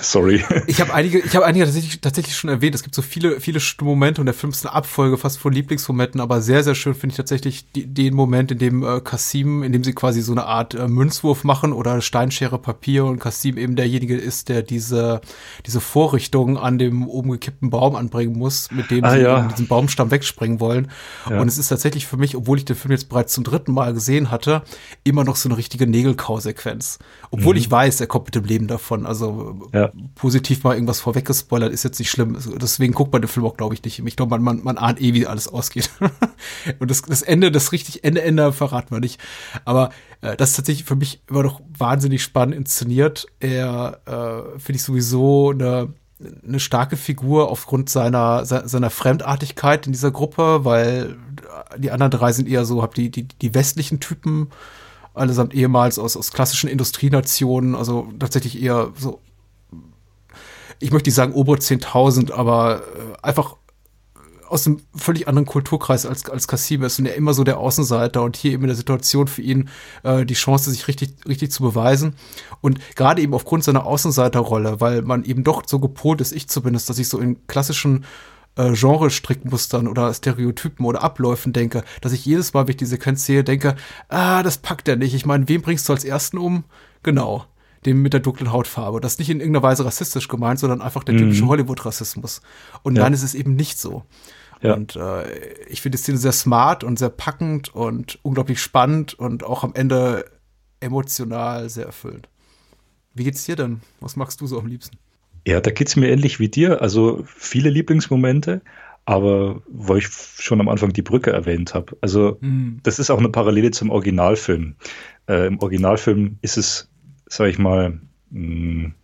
Sorry. Ich habe einige, ich habe einige tatsächlich, tatsächlich schon erwähnt. Es gibt so viele, viele Momente und der Film ist eine Abfolge fast von Lieblingsmomenten, aber sehr, sehr schön finde ich tatsächlich die, den Moment, in dem äh, Kasim, in dem sie quasi so eine Art äh, Münzwurf machen oder Steinschere Papier und Kasim eben derjenige ist, der diese, diese Vorrichtung an dem oben gekippten Baum anbringen muss, mit dem ah, sie ja. diesen Baumstamm wegspringen wollen. Ja. Und es ist tatsächlich für mich, obwohl ich den Film jetzt bereits zum dritten Mal gesehen hatte, immer noch so eine richtige Nägelkau-Sequenz. Obwohl mhm. ich weiß, er kommt mit dem Leben davon. Also ja. positiv mal irgendwas vorweggespoilert, ist jetzt nicht schlimm. Deswegen guckt man den Film auch, glaube ich, nicht. Ich glaube, man, man, man ahnt eh, wie alles ausgeht. [laughs] und das, das Ende, das richtig Ende, Ende verraten wir nicht. Aber äh, das ist tatsächlich für mich immer noch wahnsinnig spannend inszeniert. Er äh, finde ich sowieso eine eine starke Figur aufgrund seiner seiner Fremdartigkeit in dieser Gruppe, weil die anderen drei sind eher so, hab die die die westlichen Typen allesamt ehemals aus aus klassischen Industrienationen, also tatsächlich eher so ich möchte nicht sagen obere 10.000, aber äh, einfach aus einem völlig anderen Kulturkreis als, als Kassim ist und er immer so der Außenseiter und hier eben in der Situation für ihn äh, die Chance, sich richtig, richtig zu beweisen. Und gerade eben aufgrund seiner Außenseiterrolle, weil man eben doch so gepolt ist, ich zumindest, dass ich so in klassischen äh, Genre-Strickmustern oder Stereotypen oder Abläufen denke, dass ich jedes Mal, wenn ich die Sequenz sehe, denke, ah, das packt er nicht. Ich meine, wen bringst du als Ersten um? Genau dem mit der dunklen Hautfarbe. Das ist nicht in irgendeiner Weise rassistisch gemeint, sondern einfach der typische mhm. Hollywood-Rassismus. Und ja. nein, es ist eben nicht so. Ja. Und äh, ich finde die Szene sehr smart und sehr packend und unglaublich spannend und auch am Ende emotional sehr erfüllend. Wie geht's dir denn? Was magst du so am liebsten? Ja, da geht's mir ähnlich wie dir. Also viele Lieblingsmomente, aber wo ich schon am Anfang die Brücke erwähnt habe. Also mhm. das ist auch eine Parallele zum Originalfilm. Äh, Im Originalfilm ist es, sage ich mal, mh, mm,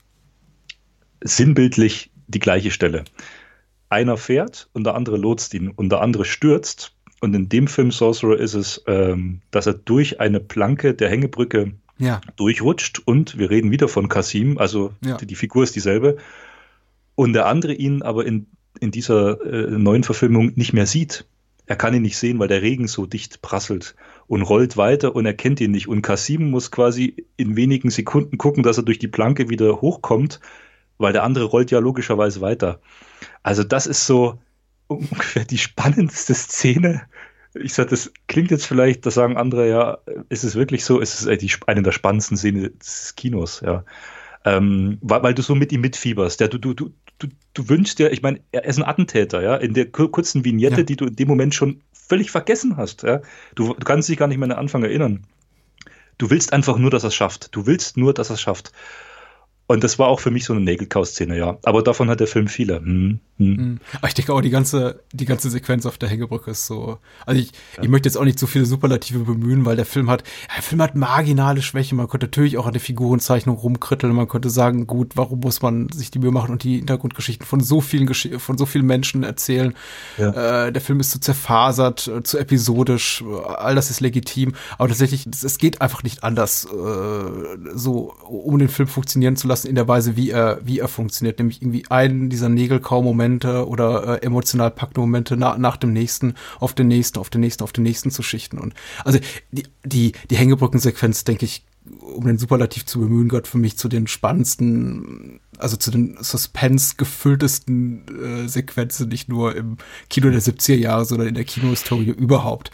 sinnbildlich die gleiche Stelle. Einer fährt und der andere lotst ihn und der andere stürzt. Und in dem Film Sorcerer ist es, ähm, dass er durch eine Planke der Hängebrücke ja. durchrutscht und wir reden wieder von Kasim, also ja. die, die, Figur ist dieselbe. Und der andere ihn aber in in dieser äh, neuen Verfilmung nicht mehr sieht. Er kann ihn nicht sehen, weil der Regen so dicht prasselt und rollt weiter und er kennt ihn nicht. Und Kasim muss quasi in wenigen Sekunden gucken, dass er durch die Planke wieder hochkommt, weil der andere rollt ja logischerweise weiter. Also das ist so ungefähr die spannendste Szene. Ich sage, das klingt jetzt vielleicht, da sagen andere, ja, ist es wirklich so? Ist es die, eine der spannendsten Szenen des Kinos, ja. Ähm, weil, weil, du so mit ihm mitfieberst. Ja, du, du, du, du, du wünschst dir, ich meine, er ist ein Attentäter, ja, in der kurzen Vignette, ja. die du in dem Moment schon völlig vergessen hast, ja. Du, du kannst dich gar nicht mehr an den Anfang erinnern. Du willst einfach nur, dass er es schafft. Du willst nur, dass er es schafft. Und das war auch für mich so eine Nägelkau-Szene, ja. Aber davon hat der Film viele. Hm, hm. hm. Ich denke auch, die ganze, die ganze Sequenz auf der Hängebrücke ist so. Also ich, ja. ich möchte jetzt auch nicht zu viele Superlative bemühen, weil der Film hat, der Film hat marginale Schwäche. Man könnte natürlich auch an der Figurenzeichnung rumkritteln. Man könnte sagen, gut, warum muss man sich die Mühe machen und die Hintergrundgeschichten von so vielen Gesch von so vielen Menschen erzählen? Ja. Äh, der Film ist zu zerfasert, äh, zu episodisch. All das ist legitim. Aber tatsächlich, es geht einfach nicht anders, äh, so, um den Film funktionieren zu lassen lassen in der Weise, wie er, wie er funktioniert. Nämlich irgendwie einen dieser Nägelkau-Momente oder äh, emotional packende Momente na, nach dem nächsten, auf den nächsten, auf den nächsten, auf den nächsten zu schichten. Und also die, die, die Hängebrückensequenz, denke ich, um den Superlativ zu bemühen, gehört für mich zu den spannendsten, also zu den Suspense-gefülltesten äh, Sequenzen, nicht nur im Kino der 70er Jahre, sondern in der Kinohistorie überhaupt.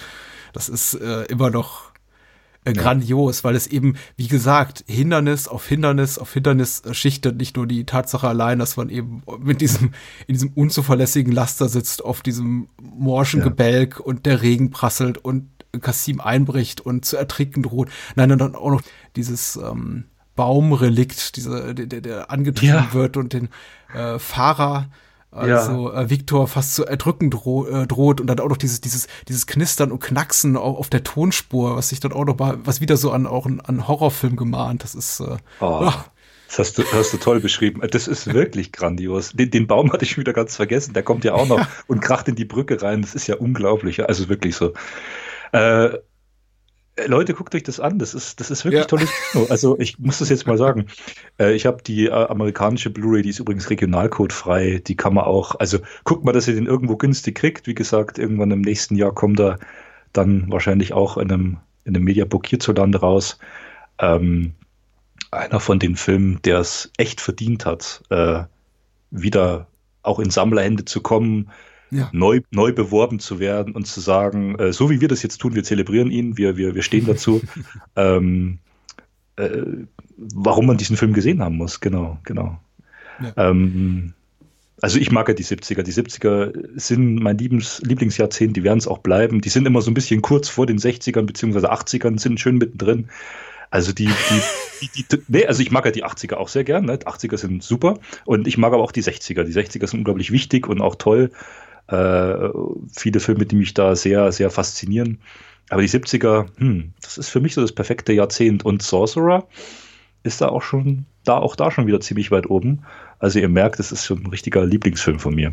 Das ist äh, immer noch äh, grandios, weil es eben, wie gesagt, Hindernis auf Hindernis auf Hindernis schichtet. Nicht nur die Tatsache allein, dass man eben mit diesem, in diesem unzuverlässigen Laster sitzt, auf diesem morschen ja. Gebälk und der Regen prasselt und Kassim einbricht und zu ertrinken droht. Nein, dann auch noch dieses ähm, Baumrelikt, dieser, der, der angetrieben ja. wird und den äh, Fahrer also ja. äh, Victor fast zu erdrücken droh, äh, droht und dann auch noch dieses, dieses, dieses Knistern und Knacksen auf, auf der Tonspur, was sich dann auch noch mal, was wieder so an auch an Horrorfilm gemahnt. Das ist äh, oh. Das hast du, hast du toll beschrieben. Das ist wirklich grandios. Den, den, Baum hatte ich wieder ganz vergessen. Der kommt ja auch noch ja. und kracht in die Brücke rein. Das ist ja unglaublich. Also wirklich so. Äh, Leute, guckt euch das an. Das ist, das ist wirklich ja. tolles Kino. Also ich muss das jetzt mal sagen. Äh, ich habe die äh, amerikanische Blu-ray, die ist übrigens regionalcodefrei. Die kann man auch, also guckt mal, dass ihr den irgendwo günstig kriegt. Wie gesagt, irgendwann im nächsten Jahr kommt er dann wahrscheinlich auch in einem, in einem Mediabook hierzulande raus. Ähm, einer von den Filmen, der es echt verdient hat, äh, wieder auch in Sammlerhände zu kommen ja. neu, neu beworben zu werden und zu sagen, äh, so wie wir das jetzt tun, wir zelebrieren ihn, wir, wir, wir stehen dazu, [laughs] ähm, äh, warum man diesen Film gesehen haben muss. Genau, genau. Ja. Ähm, also ich mag ja die 70er. Die 70er sind mein Liebens, Lieblingsjahrzehnt, die werden es auch bleiben. Die sind immer so ein bisschen kurz vor den 60ern beziehungsweise 80ern, sind schön mittendrin. Also die, die, [laughs] die, die, nee, also ich mag ja die 80er auch sehr gern. Ne? Die 80er sind super und ich mag aber auch die 60er. Die 60er sind unglaublich wichtig und auch toll. Äh, viele Filme, die mich da sehr, sehr faszinieren. Aber die 70er, hm, das ist für mich so das perfekte Jahrzehnt. Und Sorcerer ist da auch schon, da auch da schon wieder ziemlich weit oben. Also ihr merkt, es ist schon ein richtiger Lieblingsfilm von mir.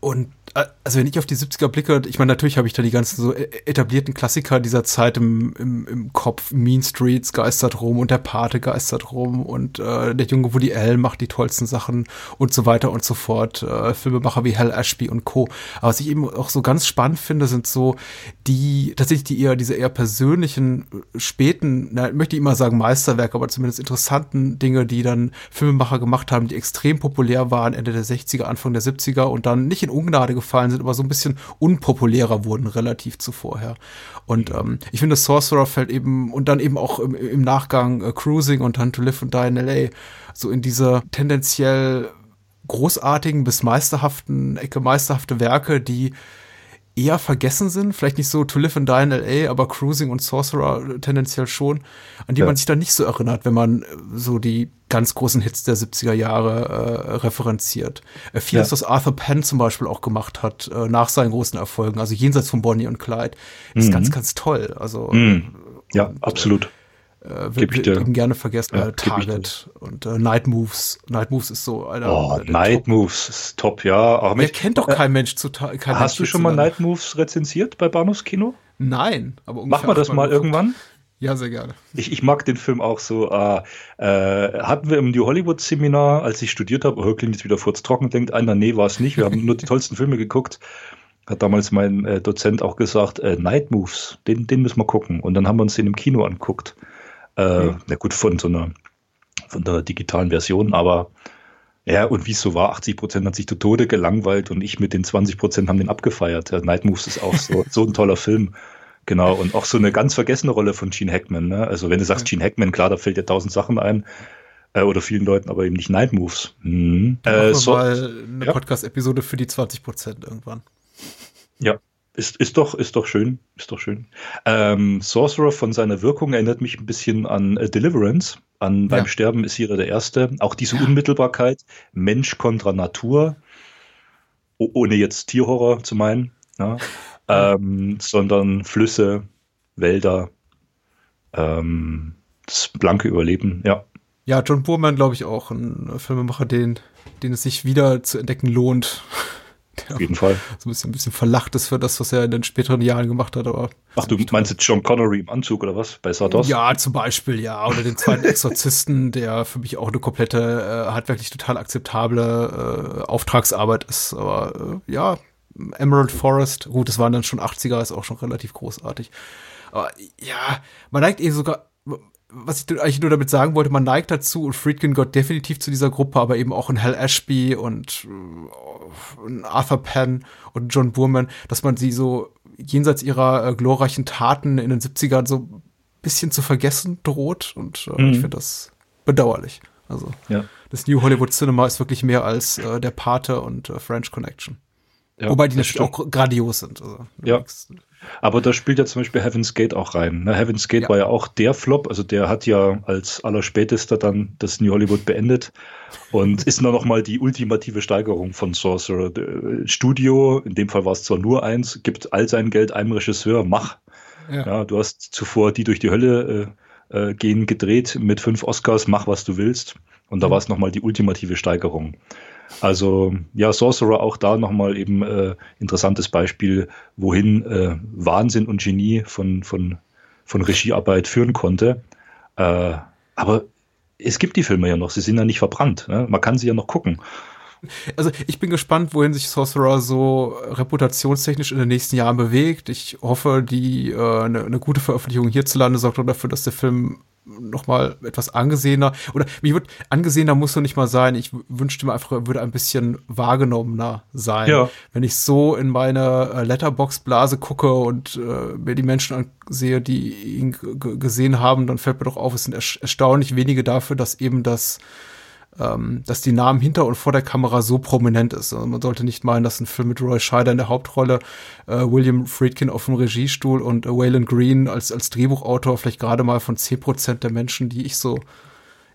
Und äh, also wenn ich auf die 70er blicke, ich meine, natürlich habe ich da die ganzen so e-, etablierten Klassiker dieser Zeit im, im, im Kopf. Mean Streets geistert rum und der Pate geistert rum und äh, der junge Woody Allen macht die tollsten Sachen und so weiter und so fort. Äh, Filmemacher wie Hal Ashby und Co. Aber was ich eben auch so ganz spannend finde, sind so die, tatsächlich die eher, diese eher persönlichen, späten, na, möchte ich immer sagen Meisterwerke, aber zumindest interessanten Dinge, die dann Filmemacher gemacht haben, die extrem populär waren, Ende der 60er, Anfang der 70er und dann nicht in in Ungnade gefallen sind, aber so ein bisschen unpopulärer wurden relativ zu vorher. Und ähm, ich finde, Sorcerer fällt eben und dann eben auch im, im Nachgang äh, Cruising und dann To Live and Die in L.A. so in diese tendenziell großartigen bis meisterhaften, Ecke meisterhafte Werke, die eher vergessen sind. Vielleicht nicht so To Live and Die in L.A., aber Cruising und Sorcerer tendenziell schon, an die ja. man sich dann nicht so erinnert, wenn man so die ganz großen Hits der 70er Jahre äh, referenziert. Äh, vieles, ja. was Arthur Penn zum Beispiel auch gemacht hat, äh, nach seinen großen Erfolgen, also jenseits von Bonnie und Clyde, ist mhm. ganz, ganz toll. Also mhm. ja, und, absolut. Äh, ich dir. eben gerne vergessen. Ja, äh, Target und äh, Night Moves. Night Moves ist so einer. Oh, Night Top. Moves ist top, ja. Aber mich, kennt doch kein Mensch zu kein Hast Mensch du schon mal Night Moves rezensiert bei Bahnhofskino? Nein, aber Machen wir das mal irgendwann? Ja, sehr gerne. Ich, ich mag den Film auch so. Äh, äh, hatten wir im New Hollywood Seminar, als ich studiert habe, oh, klingt jetzt wieder furztrocken, denkt einer, nee, war es nicht. Wir haben nur die tollsten Filme geguckt. Hat damals mein äh, Dozent auch gesagt, äh, Night Moves, den, den müssen wir gucken. Und dann haben wir uns den im Kino anguckt. Äh, mhm. Na gut, von so einer, von der digitalen Version, aber ja, und wie es so war, 80 Prozent hat sich zu Tode gelangweilt und ich mit den 20 Prozent haben den abgefeiert. Ja, Night Moves ist auch so, so ein toller Film. Genau, und auch so eine ganz vergessene Rolle von Gene Hackman. Ne? Also wenn du sagst Gene Hackman, klar, da fällt dir tausend Sachen ein. Äh, oder vielen Leuten, aber eben nicht Night Moves. Mhm. Äh, so, mal eine ja. Podcast-Episode für die 20 Prozent irgendwann. Ja, ist, ist, doch, ist doch schön. Ist doch schön. Ähm, Sorcerer von seiner Wirkung erinnert mich ein bisschen an äh, Deliverance. An Beim ja. Sterben ist hier der Erste. Auch diese ja. Unmittelbarkeit. Mensch kontra Natur. O ohne jetzt Tierhorror zu meinen. Ja. [laughs] Ähm, sondern Flüsse, Wälder, ähm, das blanke Überleben, ja. Ja, John Boorman, glaube ich, auch ein Filmemacher, den, den es sich wieder zu entdecken lohnt. Auf jeden Fall. [laughs] So ein bisschen, ein bisschen verlacht ist für das, was er in den späteren Jahren gemacht hat. Aber Ach, du meinst jetzt John Connery im Anzug oder was? Bei Sardos? Ja, zum Beispiel, ja. Oder den zweiten [laughs] Exorzisten, der für mich auch eine komplette, äh, handwerklich total akzeptable äh, Auftragsarbeit ist. Aber äh, ja, Emerald Forest, gut, das waren dann schon 80er, ist auch schon relativ großartig. Aber ja, man neigt eh sogar, was ich eigentlich nur damit sagen wollte, man neigt dazu und Friedkin gehört definitiv zu dieser Gruppe, aber eben auch in Hal Ashby und, und äh, Arthur Penn und John Burman, dass man sie so jenseits ihrer äh, glorreichen Taten in den 70ern so ein bisschen zu vergessen droht und äh, mhm. ich finde das bedauerlich. Also ja. das New Hollywood Cinema ist wirklich mehr als äh, der Pate und äh, French Connection. Ja, Wobei die natürlich stimmt. auch grandios sind. Also, ja. Aber da spielt ja zum Beispiel Heaven's Gate auch rein. Ne? Heaven's Gate ja. war ja auch der Flop, also der hat ja als allerspätester dann das New Hollywood beendet und [laughs] ist dann nochmal die ultimative Steigerung von Sorcerer. Studio, in dem Fall war es zwar nur eins, gibt all sein Geld einem Regisseur, mach. Ja. ja du hast zuvor die durch die Hölle äh, äh, gehen gedreht mit fünf Oscars, mach was du willst. Und da mhm. war es nochmal die ultimative Steigerung. Also ja, Sorcerer auch da nochmal eben äh, interessantes Beispiel, wohin äh, Wahnsinn und Genie von, von, von Regiearbeit führen konnte. Äh, aber es gibt die Filme ja noch, sie sind ja nicht verbrannt. Ne? Man kann sie ja noch gucken. Also ich bin gespannt, wohin sich Sorcerer so reputationstechnisch in den nächsten Jahren bewegt. Ich hoffe, die äh, eine, eine gute Veröffentlichung hierzulande sorgt dafür, dass der Film noch mal etwas angesehener oder wie wird angesehener muss er nicht mal sein. Ich wünschte mir einfach, er würde ein bisschen wahrgenommener sein. Ja. Wenn ich so in meine äh, Letterbox-Blase gucke und äh, mir die Menschen ansehe, die ihn gesehen haben, dann fällt mir doch auf, es sind erstaunlich wenige dafür, dass eben das ähm, dass die Namen hinter und vor der Kamera so prominent ist. Also man sollte nicht meinen, dass ein Film mit Roy Scheider in der Hauptrolle, äh, William Friedkin auf dem Regiestuhl und äh, Waylon Green als, als Drehbuchautor vielleicht gerade mal von 10% der Menschen, die ich so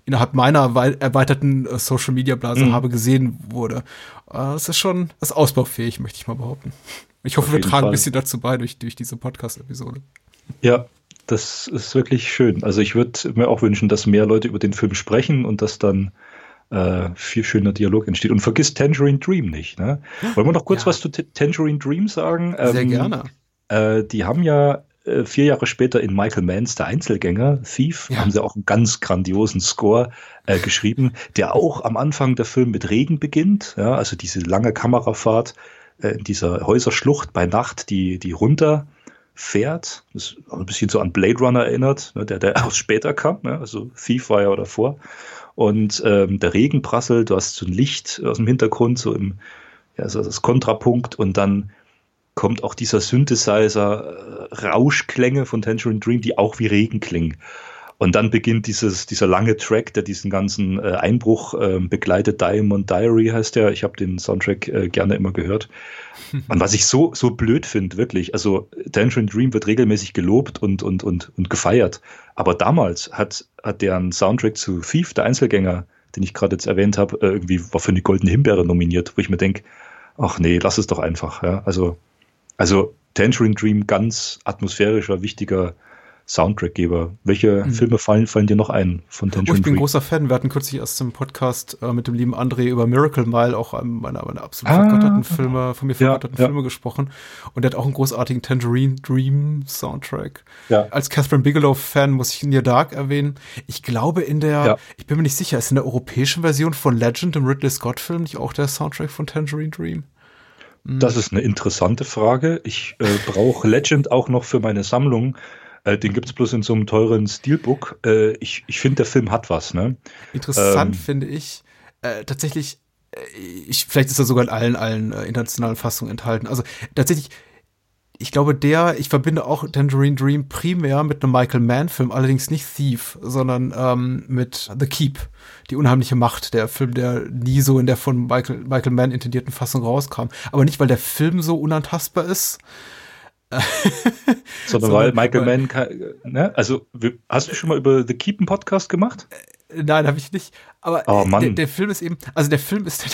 innerhalb meiner erweiterten äh, Social Media Blase mhm. habe gesehen wurde. Äh, das ist schon, das ist ausbaufähig, möchte ich mal behaupten. Ich hoffe, wir tragen Fall. ein bisschen dazu bei durch, durch diese Podcast-Episode. Ja, das ist wirklich schön. Also ich würde mir auch wünschen, dass mehr Leute über den Film sprechen und dass dann äh, viel schöner Dialog entsteht. Und vergiss Tangerine Dream nicht. Ne? Wollen wir noch kurz ja. was zu T Tangerine Dream sagen? Sehr ähm, gerne. Äh, die haben ja äh, vier Jahre später in Michael Manns Der Einzelgänger, Thief, ja. haben sie auch einen ganz grandiosen Score äh, geschrieben, der auch am Anfang der Film mit Regen beginnt. Ja, also diese lange Kamerafahrt äh, in dieser Häuserschlucht bei Nacht, die, die runter fährt, das ein bisschen so an Blade Runner erinnert, ne, der, der [laughs] auch später kam, ne, also Thief war ja davor und ähm, der Regen prasselt, du hast so ein Licht aus dem Hintergrund, so im, also das Kontrapunkt und dann kommt auch dieser Synthesizer äh, Rauschklänge von Tangerine Dream, die auch wie Regen klingen. Und dann beginnt dieses, dieser lange Track, der diesen ganzen äh, Einbruch äh, begleitet. Diamond Diary heißt der. Ich habe den Soundtrack äh, gerne immer gehört. [laughs] Und was ich so, so blöd finde, wirklich, also Tangerine Dream wird regelmäßig gelobt und, und, und, und gefeiert. Aber damals hat, hat deren Soundtrack zu Thief, der Einzelgänger, den ich gerade jetzt erwähnt habe, äh, irgendwie war für eine Goldene Himbeere nominiert, wo ich mir denke, ach nee, lass es doch einfach. Ja? Also, also Tangerine Dream, ganz atmosphärischer, wichtiger Soundtrackgeber. Welche mhm. Filme fallen, fallen dir noch ein von Tension oh, Ich bin ein großer Fan. Wir hatten kürzlich erst im Podcast äh, mit dem lieben André über Miracle Mile, auch einem meiner, meiner absolut ah, vergotterten Filme, von mir vergotterten ja, Filme ja. gesprochen. Und der hat auch einen großartigen Tangerine Dream Soundtrack. Ja. Als Catherine Bigelow-Fan muss ich Near Dark erwähnen. Ich glaube in der, ich bin mir nicht sicher, ist in der europäischen Version von Legend im Ridley Scott-Film nicht auch der Soundtrack von Tangerine Dream? Das hm. ist eine interessante Frage. Ich äh, brauche Legend auch noch für meine Sammlung. Äh, den gibt es bloß in so einem teuren Steelbook. Äh, ich ich finde, der Film hat was. Ne? Interessant ähm, finde ich äh, tatsächlich, äh, ich, vielleicht ist er sogar in allen, allen äh, internationalen Fassungen enthalten. Also tatsächlich, ich glaube, der, ich verbinde auch Tangerine Dream primär mit einem Michael Mann-Film, allerdings nicht Thief, sondern ähm, mit The Keep, die unheimliche Macht, der Film, der nie so in der von Michael, Michael Mann intendierten Fassung rauskam. Aber nicht, weil der Film so unantastbar ist, [laughs] Sondern weil Michael Mann, ne? also hast du schon mal über The Keep einen Podcast gemacht? Äh, nein, habe ich nicht. Aber oh, der, der, Film ist eben, also der Film ist,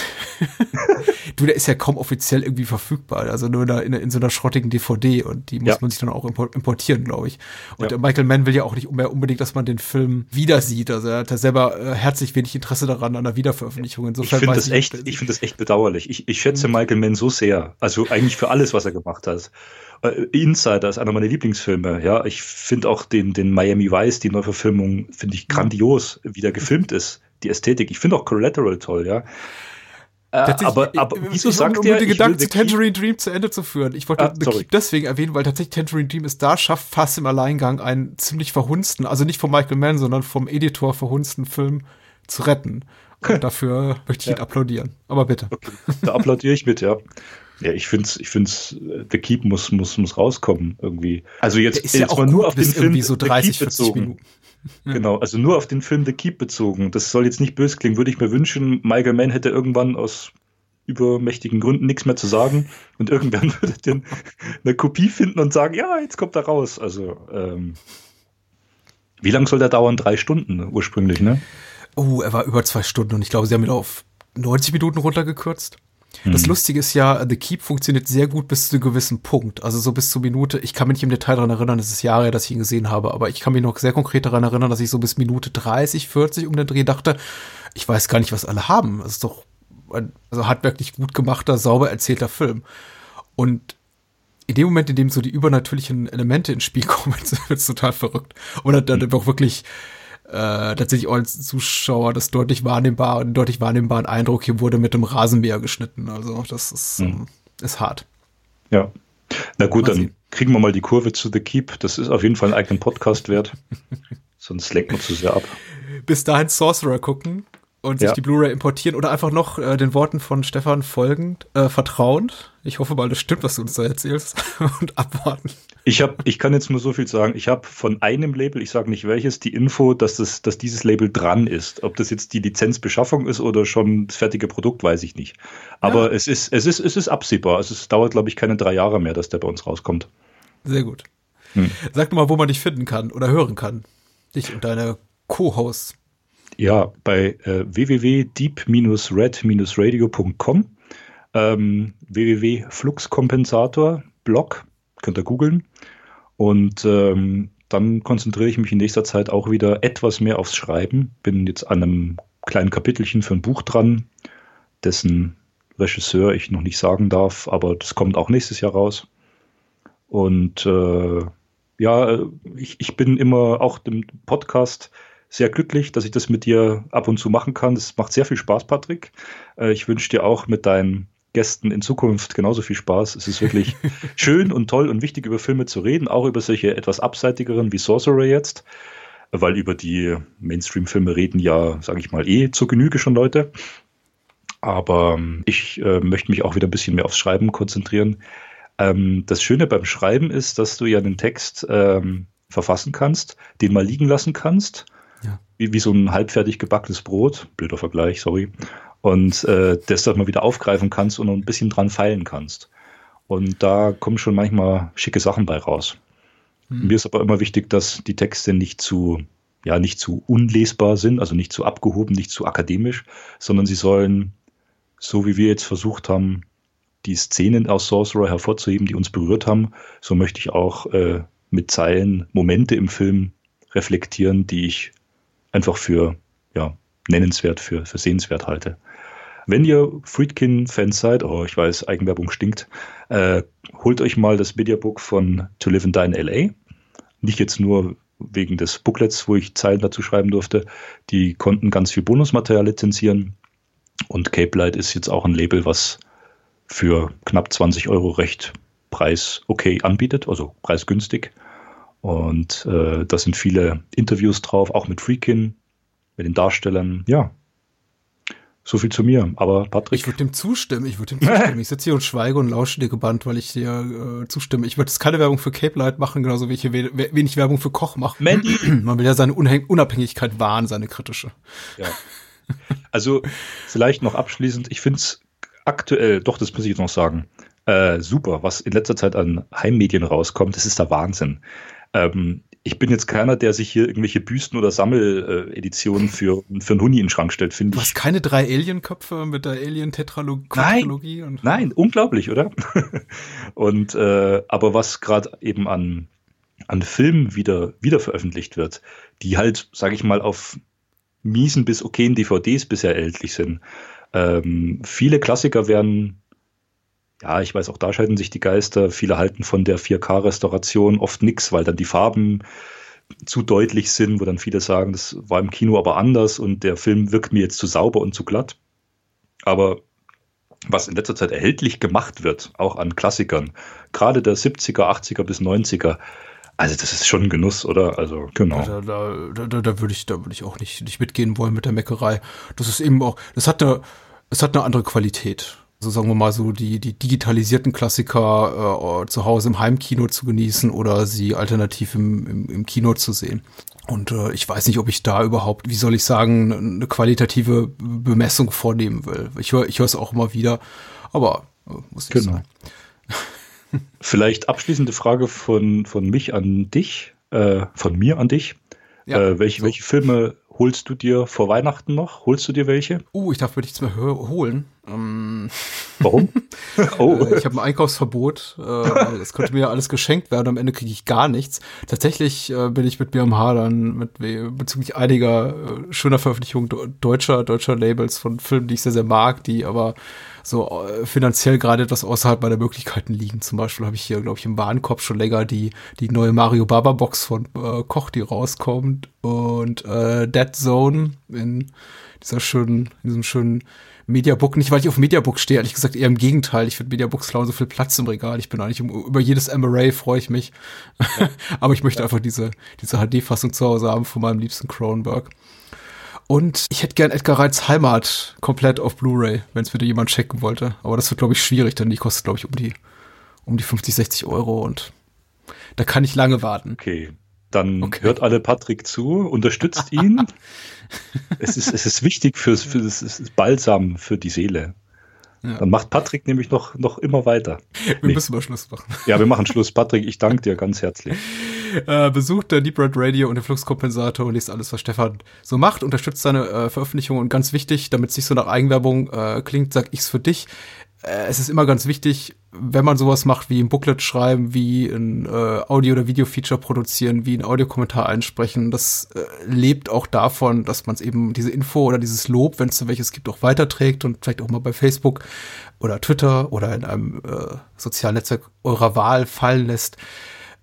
[laughs] du, der ist ja kaum offiziell irgendwie verfügbar, also nur in, in, so einer schrottigen DVD und die muss ja. man sich dann auch importieren, glaube ich. Und ja. Michael Mann will ja auch nicht mehr unbedingt, dass man den Film wieder sieht. Also er hat ja selber äh, herzlich wenig Interesse daran an der Wiederveröffentlichung. Insofern ich finde das echt, ich finde das echt bedauerlich. Ich, ich schätze mhm. Michael Mann so sehr, also eigentlich für alles, was er gemacht hat. Äh, Insider ist einer meiner Lieblingsfilme. Ja, ich finde auch den, den Miami Vice, die Neuverfilmung, finde ich grandios, wie der gefilmt ist. Die Ästhetik. Ich finde auch Collateral toll, ja. Äh, aber, aber wieso ich, sagt um der, den Gedanken zu Tangerine Dream zu Ende zu führen. Ich wollte ah, The Keep deswegen erwähnen, weil tatsächlich Tangerine Dream es da schafft, fast im Alleingang einen ziemlich verhunzten, also nicht von Michael Mann, sondern vom Editor verhunzten Film zu retten. Und [laughs] dafür möchte ich ja. ihn applaudieren. Aber bitte. Okay. Da applaudiere ich mit, ja. Ja, ich finde es, ich find's, The Keep muss, muss, muss rauskommen irgendwie. Also jetzt, ist ja jetzt mal nur auf den Film so 30, The Keep bezogen. Minuten. [laughs] Ja. Genau, also nur auf den Film The Keep bezogen. Das soll jetzt nicht böse klingen, würde ich mir wünschen. Michael Mann hätte irgendwann aus übermächtigen Gründen nichts mehr zu sagen und irgendwann [laughs] würde den eine Kopie finden und sagen, ja, jetzt kommt er raus. Also, ähm, wie lange soll der dauern? Drei Stunden ursprünglich, ne? Oh, er war über zwei Stunden und ich glaube, sie haben ihn auf 90 Minuten runtergekürzt. Das hm. Lustige ist ja, The Keep funktioniert sehr gut bis zu einem gewissen Punkt. Also so bis zur Minute. Ich kann mich nicht im Detail daran erinnern, es ist Jahre, dass ich ihn gesehen habe, aber ich kann mich noch sehr konkret daran erinnern, dass ich so bis Minute 30, 40 um den Dreh dachte, ich weiß gar nicht, was alle haben. Das ist doch ein also handwerklich gut gemachter, sauber erzählter Film. Und in dem Moment, in dem so die übernatürlichen Elemente ins Spiel [laughs] kommen, [laughs] wird es total verrückt. Und dann, dann auch wirklich äh, tatsächlich auch als Zuschauer das deutlich wahrnehmbar, einen deutlich wahrnehmbaren Eindruck, hier wurde mit dem Rasenmäher geschnitten. Also das ist, mhm. ist hart. Ja. Na gut, mal dann sehen. kriegen wir mal die Kurve zu The Keep. Das ist auf jeden Fall einen eigenen Podcast wert. [laughs] Sonst lenkt man zu sehr ab. Bis dahin Sorcerer gucken und sich ja. die Blu-ray importieren oder einfach noch äh, den Worten von Stefan folgend äh, vertrauend. Ich hoffe mal, das stimmt, was du uns da erzählst [laughs] und abwarten. Ich habe, ich kann jetzt nur so viel sagen. Ich habe von einem Label, ich sage nicht welches, die Info, dass das, dass dieses Label dran ist. Ob das jetzt die Lizenzbeschaffung ist oder schon das fertige Produkt, weiß ich nicht. Aber ja. es ist, es ist, es ist absehbar. Es dauert, glaube ich, keine drei Jahre mehr, dass der bei uns rauskommt. Sehr gut. Hm. Sag mal, wo man dich finden kann oder hören kann. Dich und deine Co-Hosts. Ja, bei äh, www.deep-red-radio.com ähm, www.fluxkompensator Blog, könnt ihr googeln. Und ähm, dann konzentriere ich mich in nächster Zeit auch wieder etwas mehr aufs Schreiben. Bin jetzt an einem kleinen Kapitelchen für ein Buch dran, dessen Regisseur ich noch nicht sagen darf, aber das kommt auch nächstes Jahr raus. Und äh, ja, ich, ich bin immer auch dem Podcast sehr glücklich, dass ich das mit dir ab und zu machen kann. Das macht sehr viel Spaß, Patrick. Äh, ich wünsche dir auch mit deinen Gästen in Zukunft genauso viel Spaß. Es ist wirklich [laughs] schön und toll und wichtig, über Filme zu reden, auch über solche etwas abseitigeren wie Sorcerer jetzt, weil über die Mainstream-Filme reden ja, sage ich mal, eh zur Genüge schon Leute. Aber ähm, ich äh, möchte mich auch wieder ein bisschen mehr aufs Schreiben konzentrieren. Ähm, das Schöne beim Schreiben ist, dass du ja den Text ähm, verfassen kannst, den mal liegen lassen kannst, ja. wie, wie so ein halbfertig gebackenes Brot, blöder Vergleich, sorry, und äh, das dann mal wieder aufgreifen kannst und ein bisschen dran feilen kannst. Und da kommen schon manchmal schicke Sachen bei raus. Mhm. Mir ist aber immer wichtig, dass die Texte nicht zu, ja, nicht zu unlesbar sind, also nicht zu abgehoben, nicht zu akademisch, sondern sie sollen, so wie wir jetzt versucht haben, die Szenen aus Sorcerer hervorzuheben, die uns berührt haben, so möchte ich auch äh, mit Zeilen Momente im Film reflektieren, die ich einfach für ja, nennenswert, für, für sehenswert halte. Wenn ihr Friedkin-Fans seid, oh, ich weiß, Eigenwerbung stinkt, äh, holt euch mal das Mediabook von To Live and Die in L.A. Nicht jetzt nur wegen des Booklets, wo ich Zeilen dazu schreiben durfte. Die konnten ganz viel Bonusmaterial lizenzieren. Und Cape Light ist jetzt auch ein Label, was für knapp 20 Euro recht preis okay anbietet, also preisgünstig. Und äh, da sind viele Interviews drauf, auch mit Freakin, mit den Darstellern. Ja, so viel zu mir. Aber Patrick. Ich würde dem zustimmen. Ich würde dem zustimmen. [laughs] ich sitze hier und schweige und lausche dir gebannt, weil ich dir äh, zustimme. Ich würde jetzt keine Werbung für Cape Light machen, genauso wie ich hier we wenig Werbung für Koch mache. Mandy. [clears throat] Man will ja seine Unhäng Unabhängigkeit wahren, seine kritische. Ja. Also vielleicht noch abschließend. Ich finde es aktuell, doch, das muss ich jetzt noch sagen, äh, super, was in letzter Zeit an Heimmedien rauskommt. Das ist der Wahnsinn. Ähm, ich bin jetzt keiner, der sich hier irgendwelche Büsten oder Sammeleditionen für, für einen Huni in den Schrank stellt, finde ich. Du hast keine drei Alien-Köpfe mit der Alien-Tetralogie? Nein, nein, unglaublich, oder? [laughs] und äh, aber was gerade eben an, an Filmen wieder, wieder veröffentlicht wird, die halt, sage ich mal, auf miesen bis okayen DVDs bisher erhältlich sind. Ähm, viele Klassiker werden ja, ich weiß, auch da scheiden sich die Geister. Viele halten von der 4K-Restauration oft nichts, weil dann die Farben zu deutlich sind, wo dann viele sagen, das war im Kino aber anders und der Film wirkt mir jetzt zu sauber und zu glatt. Aber was in letzter Zeit erhältlich gemacht wird, auch an Klassikern, gerade der 70er, 80er bis 90er, also das ist schon ein Genuss, oder? Also genau. Da, da, da, da würde ich, da würde ich auch nicht, nicht mitgehen wollen mit der Meckerei. Das ist eben auch, das hat eine, es hat eine andere Qualität so sagen wir mal so die, die digitalisierten Klassiker äh, zu Hause im Heimkino zu genießen oder sie alternativ im, im, im Kino zu sehen. Und äh, ich weiß nicht, ob ich da überhaupt, wie soll ich sagen, eine qualitative Bemessung vornehmen will. Ich höre ich höre es auch immer wieder, aber äh, muss nicht genau. sein. [laughs] Vielleicht abschließende Frage von, von mich an dich, äh, von mir an dich. Ja, äh, welche, so. welche Filme holst du dir vor Weihnachten noch? Holst du dir welche? Uh, ich darf mir nichts mehr holen. Ähm, Warum? [laughs] oh. Äh, ich habe ein Einkaufsverbot. Äh, es könnte mir alles geschenkt werden. Am Ende kriege ich gar nichts. Tatsächlich äh, bin ich mit mir am Hadern mit, bezüglich einiger äh, schöner Veröffentlichungen deutscher, deutscher Labels von Filmen, die ich sehr, sehr mag, die aber so äh, finanziell gerade etwas außerhalb meiner Möglichkeiten liegen. Zum Beispiel habe ich hier, glaube ich, im Warenkorb schon länger die, die neue Mario Baba Box von äh, Koch, die rauskommt und äh, Dead Zone in dieser schönen, in diesem schönen Mediabook, nicht weil ich auf Mediabook stehe, ehrlich gesagt eher im Gegenteil. Ich finde Mediabooks klauen so viel Platz im Regal. Ich bin eigentlich um, über jedes MRA freue ich mich. [laughs] Aber ich möchte ja. einfach diese, diese HD-Fassung zu Hause haben von meinem liebsten Cronenberg. Und ich hätte gern Edgar Wrights Heimat komplett auf Blu-ray, wenn es wieder jemand checken wollte. Aber das wird, glaube ich, schwierig, denn die kostet, glaube ich, um die, um die 50, 60 Euro und da kann ich lange warten. Okay. Dann okay. hört alle Patrick zu, unterstützt ihn. [laughs] es, ist, es ist wichtig fürs, für das ist Balsam für die Seele. Ja. Dann macht Patrick nämlich noch, noch immer weiter. Wir nee. müssen mal Schluss machen. Ja, wir machen Schluss. Patrick, ich danke dir ganz herzlich. [laughs] Äh, besucht der Deep Red Radio und den Fluxkompensator und liest alles, was Stefan so macht. Unterstützt seine äh, Veröffentlichungen und ganz wichtig, damit es nicht so nach Eigenwerbung äh, klingt, sag ich's für dich. Äh, es ist immer ganz wichtig, wenn man sowas macht, wie ein Booklet schreiben, wie ein äh, Audio- oder Video-Feature produzieren, wie ein Audiokommentar einsprechen, das äh, lebt auch davon, dass man es eben diese Info oder dieses Lob, wenn es da welches gibt, auch weiterträgt und vielleicht auch mal bei Facebook oder Twitter oder in einem äh, sozialen Netzwerk eurer Wahl fallen lässt.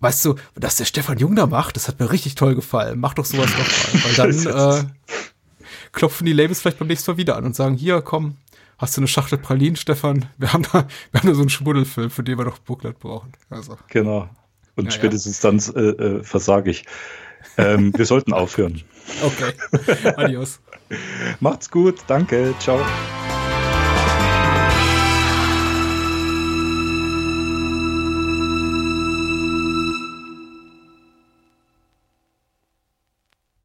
Weißt du, dass der Stefan Jung da macht, das hat mir richtig toll gefallen. Mach doch sowas nochmal. Weil [laughs] dann äh, klopfen die Labels vielleicht beim nächsten Mal wieder an und sagen, hier, komm, hast du eine Schachtel Pralinen, Stefan? Wir haben da, wir haben da so einen Schmuddelfilm, für den wir doch Booklet brauchen. Also. Genau. Und ja, spätestens ja. dann äh, äh, versage ich. Ähm, wir sollten aufhören. Okay. [laughs] Adios. Macht's gut. Danke. Ciao.